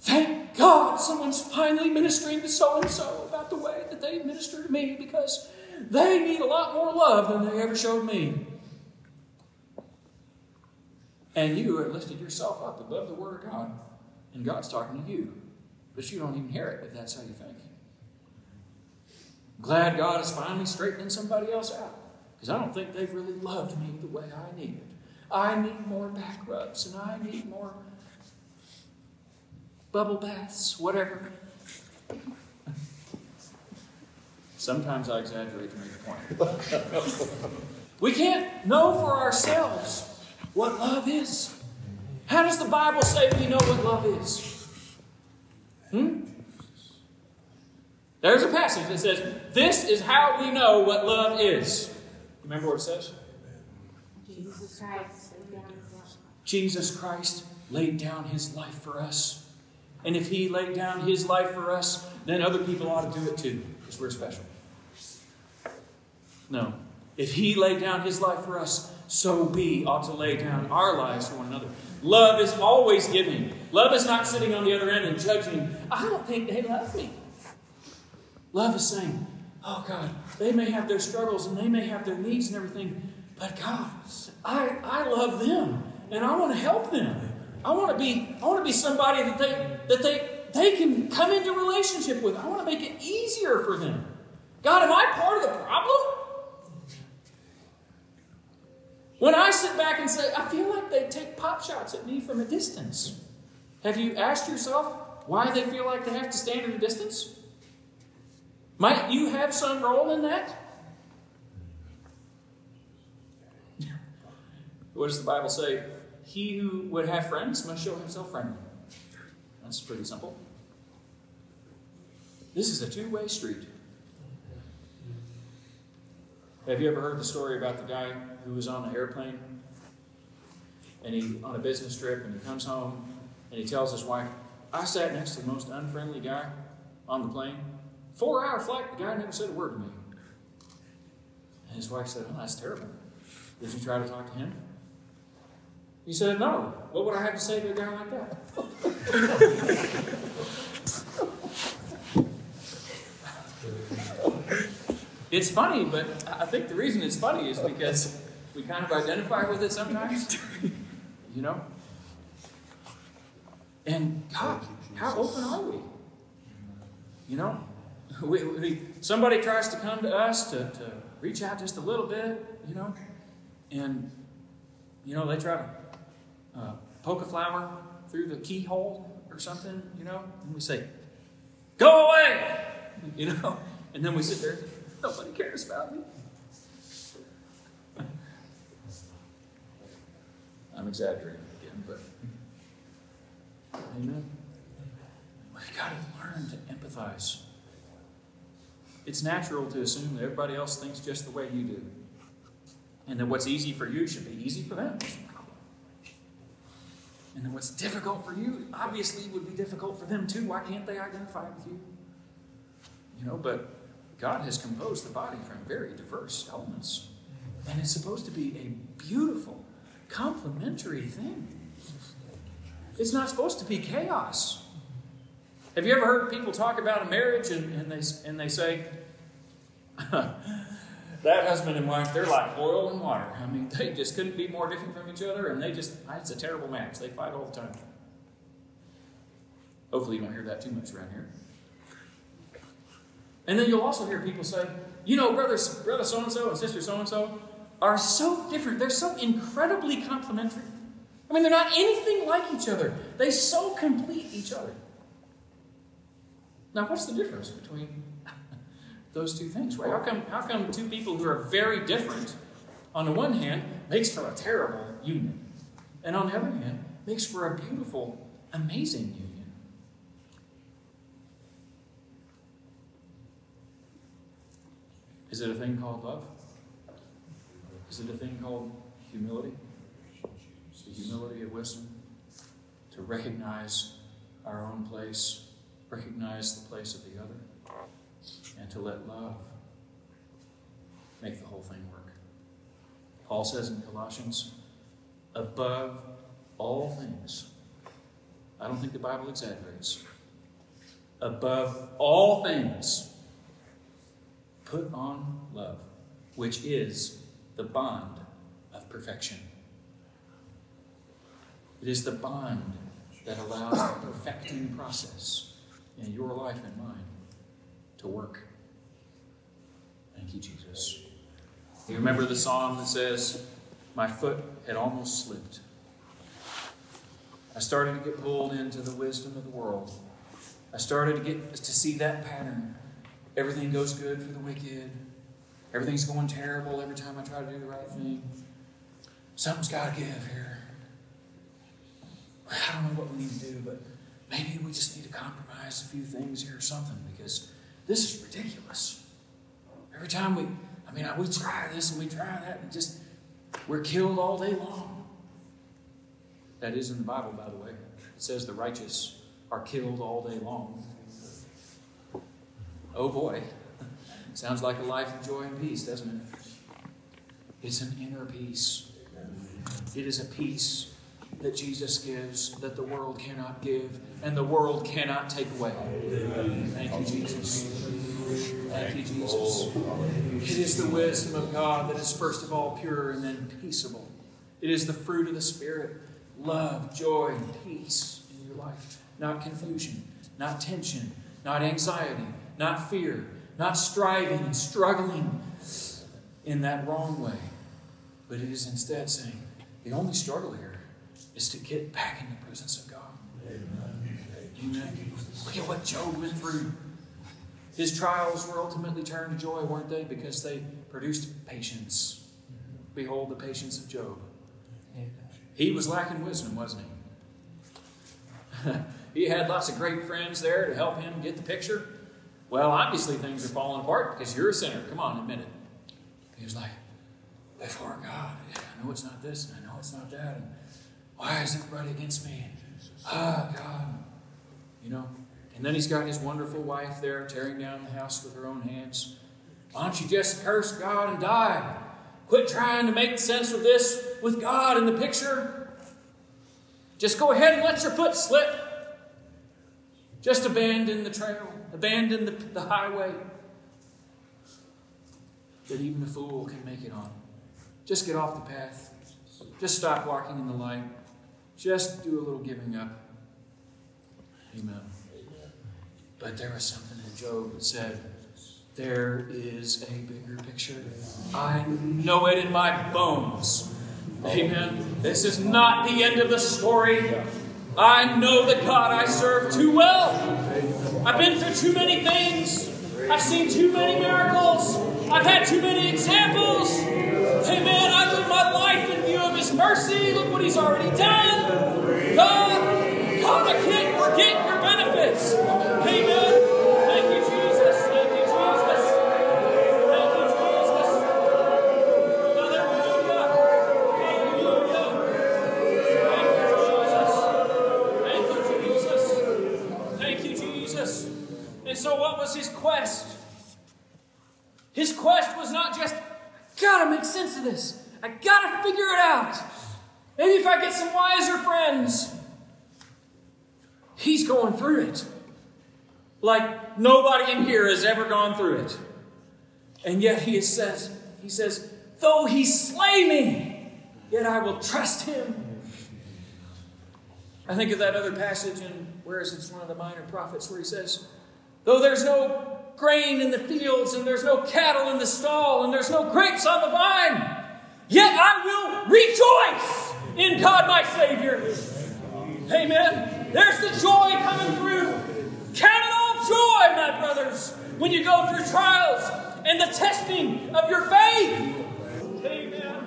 Thank God someone's finally ministering to so and so about the way that they minister to me because they need a lot more love than they ever showed me. And you have lifted yourself up above the Word of God, and God's talking to you. But you don't even hear it if that's how you think. Glad God is finally straightening somebody else out. Because I don't think they've really loved me the way I needed. I need more back rubs and I need more bubble baths, whatever. Sometimes I exaggerate to make a point. *laughs* we can't know for ourselves what love is. How does the Bible say we know what love is? Hmm? There's a passage that says, This is how we know what love is. Remember what it says? Jesus Christ laid down his life. Jesus Christ laid down his life for us. And if he laid down his life for us, then other people ought to do it too, because we're special. No. If he laid down his life for us, so we ought to lay down our lives for one another. Love is always giving. Love is not sitting on the other end and judging. I don't think they love me. Love is saying, oh God, they may have their struggles and they may have their needs and everything, but God, I, I love them and I want to help them. I want to be I want to be somebody that they that they they can come into relationship with. I want to make it easier for them. God, am I part of the problem? When I sit back and say, I feel like they take pot shots at me from a distance. Have you asked yourself why they feel like they have to stand at a distance? Might you have some role in that? What does the Bible say? He who would have friends must show himself friendly. That's pretty simple. This is a two way street. Have you ever heard the story about the guy who was on the airplane and he on a business trip and he comes home and he tells his wife, I sat next to the most unfriendly guy on the plane. Four hour flight, the guy never said a word to me. And his wife said, Oh, that's terrible. Did you try to talk to him? He said, No. What would I have to say to a guy like that? it's funny, but I think the reason it's funny is because we kind of identify with it sometimes. You know? And God, how open are we? You know? *laughs* We, we, somebody tries to come to us to, to reach out just a little bit, you know, and, you know, they try to uh, poke a flower through the keyhole or something, you know, and we say, Go away! *laughs* You know, and then we sit there, nobody cares about me. *laughs* I'm exaggerating again, but amen. We've got to learn to empathize. It's natural to assume that everybody else thinks just the way you do. And that what's easy for you should be easy for them. And that what's difficult for you obviously would be difficult for them too. Why can't they identify with you? You know, but God has composed the body from very diverse elements. And it's supposed to be a beautiful, complementary thing. It's not supposed to be chaos. Have you ever heard people talk about a marriage and, and, they, and they say, *laughs* that husband and wife, they're like oil and water. I mean, they just couldn't be more different from each other, and they just, it's a terrible match. They fight all the time. Hopefully, you don't hear that too much around here. And then you'll also hear people say, you know, brother, brother so and so and sister so and so are so different. They're so incredibly complementary. I mean, they're not anything like each other. They so complete each other. Now, what's the difference between *laughs* those two things, right? How come, how come two people who are very different, on the one hand, makes for a terrible union, and on the other hand, makes for a beautiful, amazing union? Is it a thing called love? Is it a thing called humility? The humility of wisdom to recognize our own place, recognize the place of the other, and to let love make the whole thing work. Paul says in Colossians, above all things, I don't think the Bible exaggerates, above all things, put on love, which is the bond of perfection. It is the bond that allows the perfecting process in your life and mine to work. Thank you, Jesus. You remember the psalm that says, My foot had almost slipped. I started to get pulled into the wisdom of the world. I started to get to see that pattern. Everything goes good for the wicked. Everything's going terrible every time I try to do the right thing. Something's got to give here. I don't know what we need to do, but maybe we just need to compromise a few things here or something because this is ridiculous. Every time we, I mean, we try this and we try that, and just we're killed all day long. That is in the Bible, by the way. It says the righteous are killed all day long. Oh boy. *laughs* Sounds like a life of joy and peace, doesn't it? It's an inner peace. It is a peace that Jesus gives that the world cannot give and the world cannot take away. Thank you, Jesus. Thank you, Jesus. It is the wisdom of God that is first of all pure and then peaceable. It is the fruit of the Spirit love, joy, and peace in your life. Not confusion, not tension, not anxiety, not fear, not striving and struggling in that wrong way. But it is instead saying, the only struggle here is to get back in the presence of God. Amen. Amen. Look at what Job went through. His trials were ultimately turned to joy, weren't they? Because they produced patience. Behold the patience of Job. He was lacking wisdom, wasn't he? *laughs* he had lots of great friends there to help him get the picture. Well, obviously things are falling apart because you're a sinner. Come on, admit it. He was like, before God, I know it's not this and I know it's not that. And why is everybody against me? Ah, God. You know? And then he's got his wonderful wife there tearing down the house with her own hands. Why don't you just curse God and die? Quit trying to make sense of this with God in the picture. Just go ahead and let your foot slip. Just abandon the trail, abandon the, the highway that even a fool can make it on. Just get off the path. Just stop walking in the light. Just do a little giving up. Amen. But there was something in Job that said, There is a bigger picture. I know it in my bones. Amen. This is not the end of the story. I know the God I serve too well. I've been through too many things. I've seen too many miracles. I've had too many examples. Amen. I live my life in view of His mercy. Look what He's already done. God, God, I can't forget your Like nobody in here has ever gone through it. And yet he says, he says, though he slay me, yet I will trust him. I think of that other passage in where is it's one of the minor prophets where he says, Though there's no grain in the fields, and there's no cattle in the stall, and there's no grapes on the vine, yet I will rejoice in God my Savior. Amen. There's the joy coming through. Count it all joy, my brothers, when you go through trials and the testing of your faith. Amen.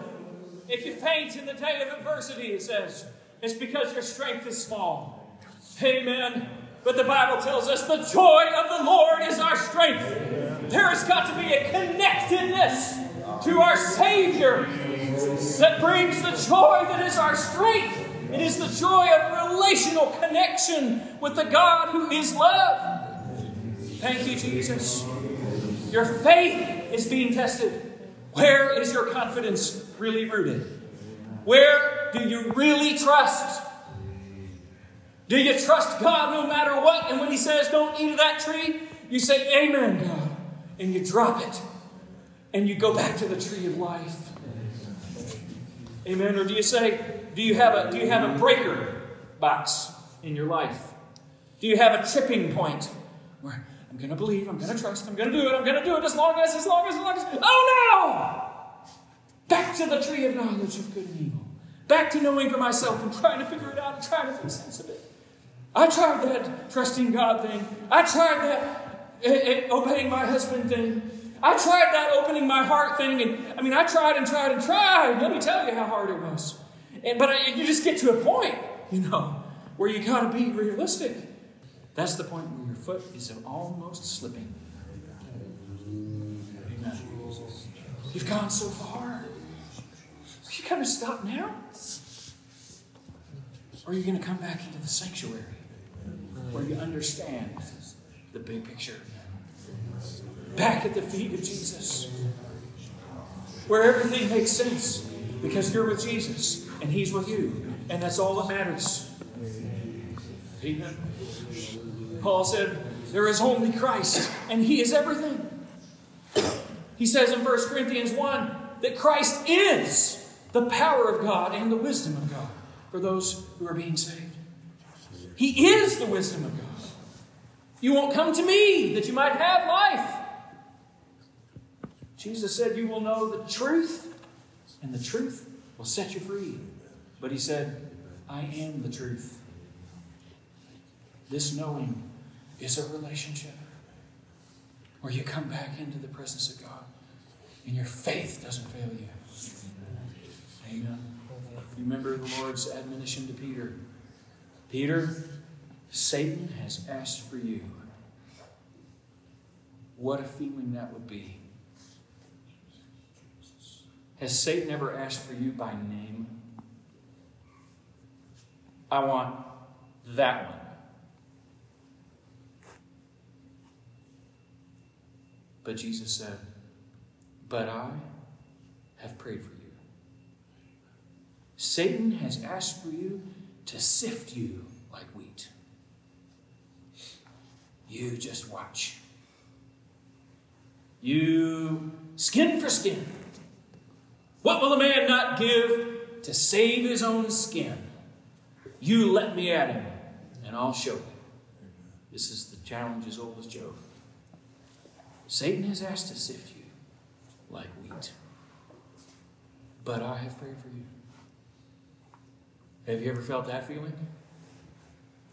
If you faint in the day of adversity, it says, it's because your strength is small. Amen. But the Bible tells us the joy of the Lord is our strength. There has got to be a connectedness to our Savior that brings the joy that is our strength. It is the joy of relational connection with the God who is love. Thank you, Jesus. Your faith is being tested. Where is your confidence really rooted? Where do you really trust? Do you trust God no matter what? And when He says, don't eat of that tree, you say, Amen, God. And you drop it. And you go back to the tree of life. Amen. Or do you say, do you have a do you have a breaker box in your life? Do you have a tripping point where I'm gonna believe, I'm gonna trust, I'm gonna do it, I'm gonna do it as long as, as long as, as long as. Oh no! Back to the tree of knowledge of good and evil. Back to knowing for myself and trying to figure it out and trying to make sense of it. I tried that trusting God thing. I tried that eh, eh, obeying my husband thing. I tried that opening my heart thing. And I mean, I tried and tried and tried. Let me tell you how hard it was. And, but I, you just get to a point, you know, where you got to be realistic. That's the point foot is almost slipping. Amen. You've gone so far. Are you going to stop now? Or are you going to come back into the sanctuary where you understand the big picture? Back at the feet of Jesus, where everything makes sense because you're with Jesus and He's with you, and that's all that matters. Amen. Paul said, There is only Christ, and He is everything. He says in 1 Corinthians 1 that Christ is the power of God and the wisdom of God for those who are being saved. He is the wisdom of God. You won't come to me that you might have life. Jesus said, You will know the truth, and the truth will set you free. But he said, I am the truth. This knowing is a relationship where you come back into the presence of God and your faith doesn't fail you. Amen. You remember the Lord's admonition to Peter Peter, Satan has asked for you. What a feeling that would be. Has Satan ever asked for you by name? I want that one. But Jesus said, But I have prayed for you. Satan has asked for you to sift you like wheat. You just watch. You skin for skin. What will a man not give to save his own skin? You let me at him, and I'll show you. This is the challenge as old as Job. Satan has asked to sift you like wheat, but I have prayed for you. Have you ever felt that feeling?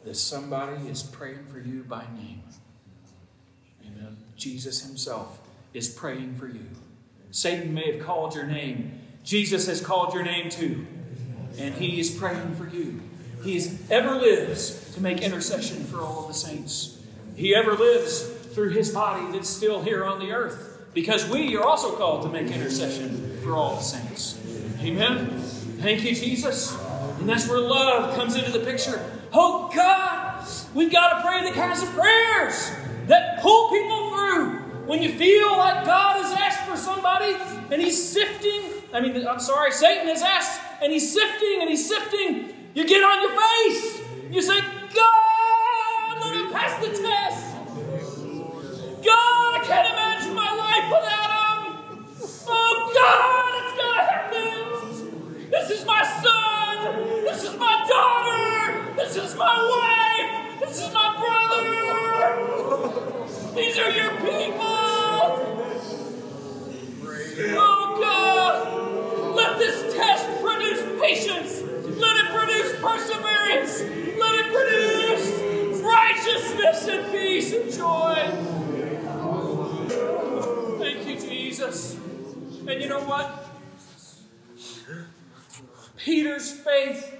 That somebody is praying for you by name. Amen. Jesus himself is praying for you. Satan may have called your name. Jesus has called your name too. And he is praying for you. He ever lives to make intercession for all the saints. He ever lives through his body that's still here on the earth. Because we are also called to make intercession for all the saints. Amen. Thank you, Jesus. And that's where love comes into the picture. Oh God, we've got to pray the kinds of prayers that pull people through. When you feel like God has asked for somebody and He's sifting I mean, I'm sorry, Satan has asked, and he's sifting and he's sifting. You get on your face. You say, God, let him pass the test. God, I can't imagine my life without him. Oh, God, it's going to happen. This is my son. This is my daughter. This is my wife. This is my brother. These are your people. Oh, God. Let this test produce patience. Let it produce perseverance. Let it produce righteousness and peace and joy. Jesus. And you know what? Peter's faith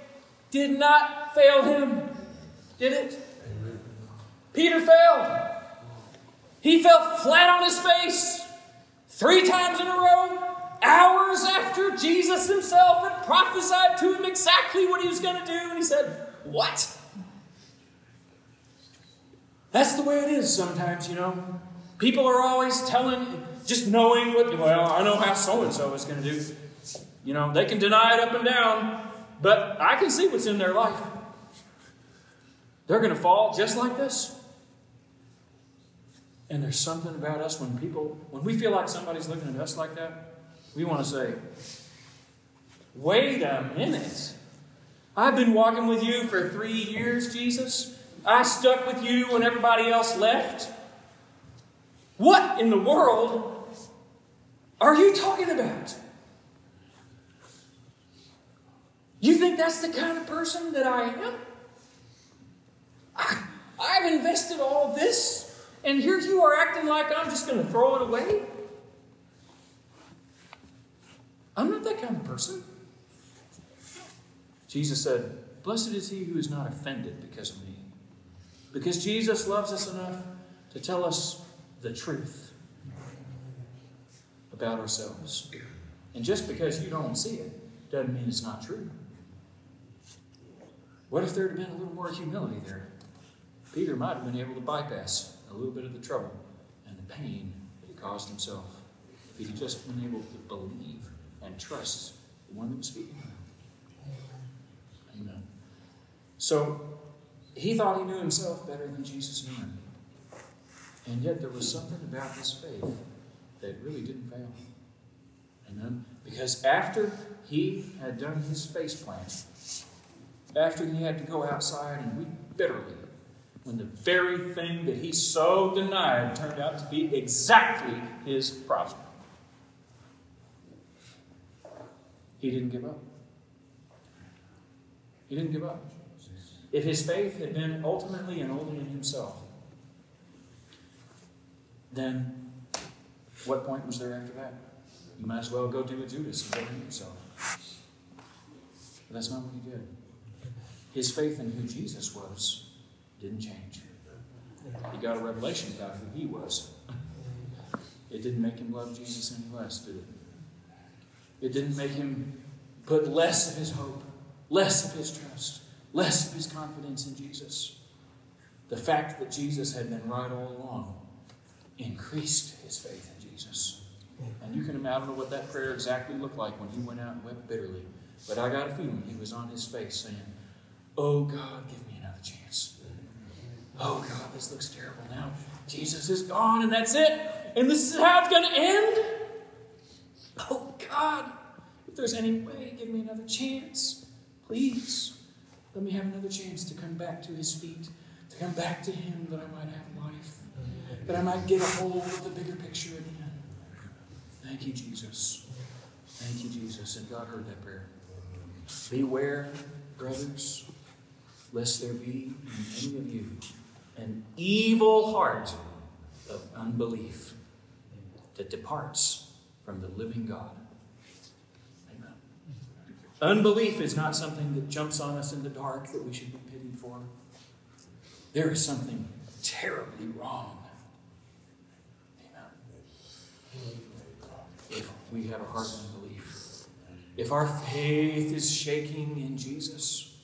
did not fail him, did it? Peter failed. He fell flat on his face three times in a row, hours after Jesus himself had prophesied to him exactly what he was going to do. And he said, What? That's the way it is sometimes, you know. People are always telling, just knowing what, well, I know how so and so is going to do. You know, they can deny it up and down, but I can see what's in their life. They're going to fall just like this. And there's something about us when people, when we feel like somebody's looking at us like that, we want to say, wait a minute. I've been walking with you for three years, Jesus. I stuck with you when everybody else left. What in the world are you talking about? You think that's the kind of person that I am? I, I've invested all this, and here you are acting like I'm just going to throw it away? I'm not that kind of person. Jesus said, Blessed is he who is not offended because of me. Because Jesus loves us enough to tell us the truth about ourselves. And just because you don't see it doesn't mean it's not true. What if there had been a little more humility there? Peter might have been able to bypass a little bit of the trouble and the pain that he caused himself if he'd just been able to believe and trust the one that was speaking. Amen. So he thought he knew himself better than Jesus knew him. And yet there was something about his faith that really didn't fail. Amen. Because after he had done his face plant, after he had to go outside and weep bitterly, when the very thing that he so denied turned out to be exactly his problem, he didn't give up. He didn't give up. If his faith had been ultimately and only in himself, then what point was there after that? You might as well go do a Judas and go in yourself. But that's not what he did. His faith in who Jesus was didn't change. He got a revelation about who he was. It didn't make him love Jesus any less, did it? It didn't make him put less of his hope, less of his trust, less of his confidence in Jesus. The fact that Jesus had been right all along increased his faith Jesus. And you can imagine, what that prayer exactly looked like when he went out and wept bitterly, but I got a feeling he was on his face saying, Oh God, give me another chance. Oh God, this looks terrible now. Jesus is gone and that's it. And this is how it's going to end. Oh God, if there's any way, give me another chance. Please, let me have another chance to come back to his feet, to come back to him that I might have life, that I might get a hold of the bigger picture again. Thank you, Jesus. Thank you, Jesus. And God heard that prayer. Beware, brothers, lest there be in any of you an evil heart of unbelief that departs from the living God. Amen. Unbelief is not something that jumps on us in the dark that we should be pitied for. There is something terribly wrong. Amen. If we have a heart of unbelief, if our faith is shaking in Jesus,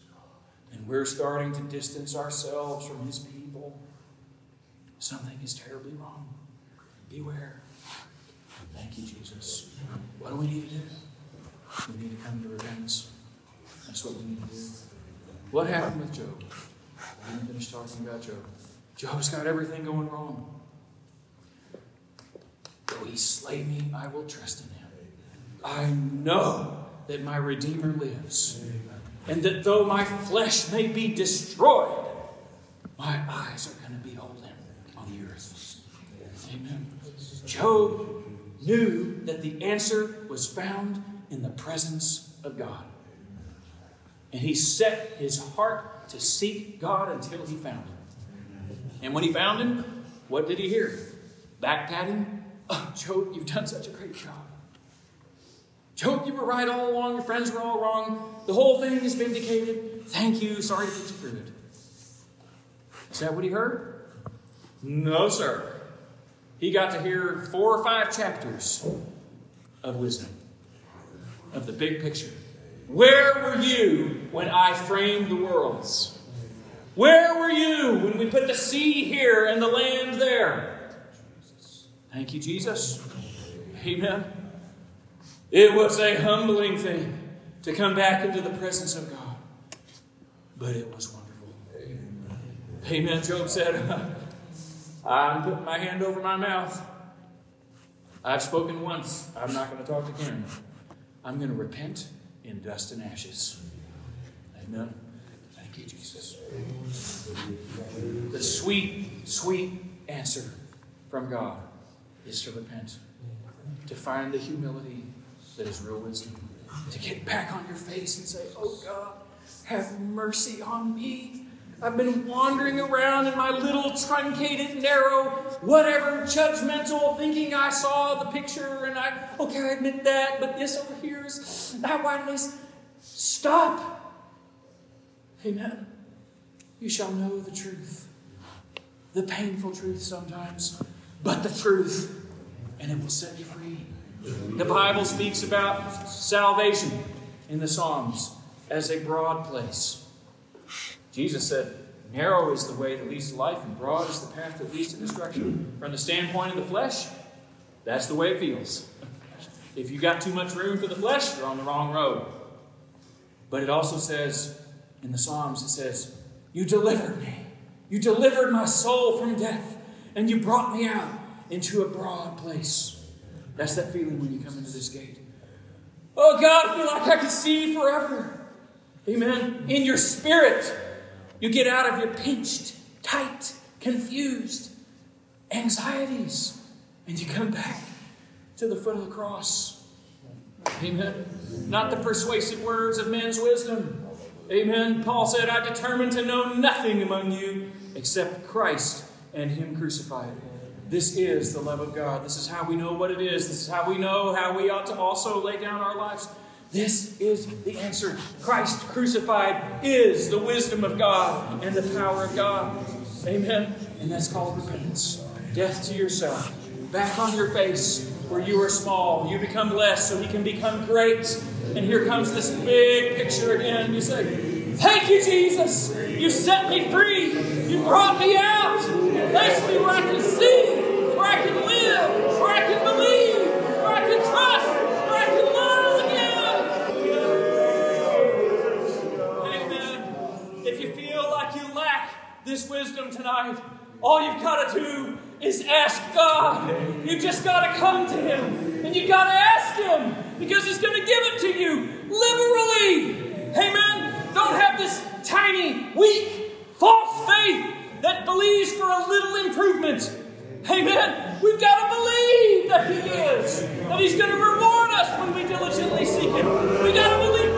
and we're starting to distance ourselves from His people, something is terribly wrong. Beware. Thank you, Jesus. What do we need to do? We need to come to repentance. That's what we need to do. What happened with Job? We didn't finish talking about Job. Job's got everything going wrong. Though he slay me, I will trust in him. I know that my Redeemer lives, and that though my flesh may be destroyed, my eyes are going to behold him on the earth. Amen. Job knew that the answer was found in the presence of God. And he set his heart to seek God until he found him. And when he found him, what did he hear? Back patting? Oh, Job, you've done such a great job. Job, you were right all along. Your friends were all wrong. The whole thing is vindicated. Thank you. Sorry to put you through it. Is that what he heard? No, sir. He got to hear four or five chapters of wisdom, of the big picture. Where were you when I framed the worlds? Where were you when we put the sea here and the land there? Thank you, Jesus. Amen. It was a humbling thing to come back into the presence of God, but it was wonderful. Amen. Job said, *laughs* I'm putting my hand over my mouth. I've spoken once. I'm not going to talk again. I'm going to repent in dust and ashes. Amen. Thank you, Jesus. The sweet, sweet answer from God is to repent, to find the humility that is real wisdom, to get back on your face and say, Oh God, have mercy on me. I've been wandering around in my little truncated, narrow, whatever, judgmental, thinking I saw the picture and I, okay, I admit that, but this over here is, now why did stop? Amen. You shall know the truth, the painful truth sometimes, but the truth, and it will set you free. The Bible speaks about salvation in the Psalms as a broad place. Jesus said, Narrow is the way that leads to life, and broad is the path that leads to destruction. From the standpoint of the flesh, that's the way it feels. If you got too much room for the flesh, you're on the wrong road. But it also says in the Psalms, it says, You delivered me. You delivered my soul from death, and you brought me out into a broad place. That's that feeling when you come into this gate. Oh God, I feel like I can see forever. Amen. In your spirit, you get out of your pinched, tight, confused anxieties, and you come back to the foot of the cross. Amen. Not the persuasive words of man's wisdom. Amen. Paul said, I determined to know nothing among you except Christ and Him crucified. This is the love of God. This is how we know what it is. This is how we know how we ought to also lay down our lives. This is the answer. Christ crucified is the wisdom of God and the power of God. Amen. And that's called repentance. Death to yourself. Back on your face where you are small. You become less so he can become great. And here comes this big picture again. You say, Thank you, Jesus. You set me free. You brought me out. You placed me where I can see, where I can live, where I can believe, where I can trust, where I can love again. Amen. If you feel like you lack this wisdom tonight, all you've got to do is ask God. You've just got to come to Him. And you've got to ask Him because He's going to give it to you liberally. Amen. Don't have this tiny, weak, false faith that believes for a little improvement. Amen. We've got to believe that He is, that He's going to reward us when we diligently seek Him. We've got to believe.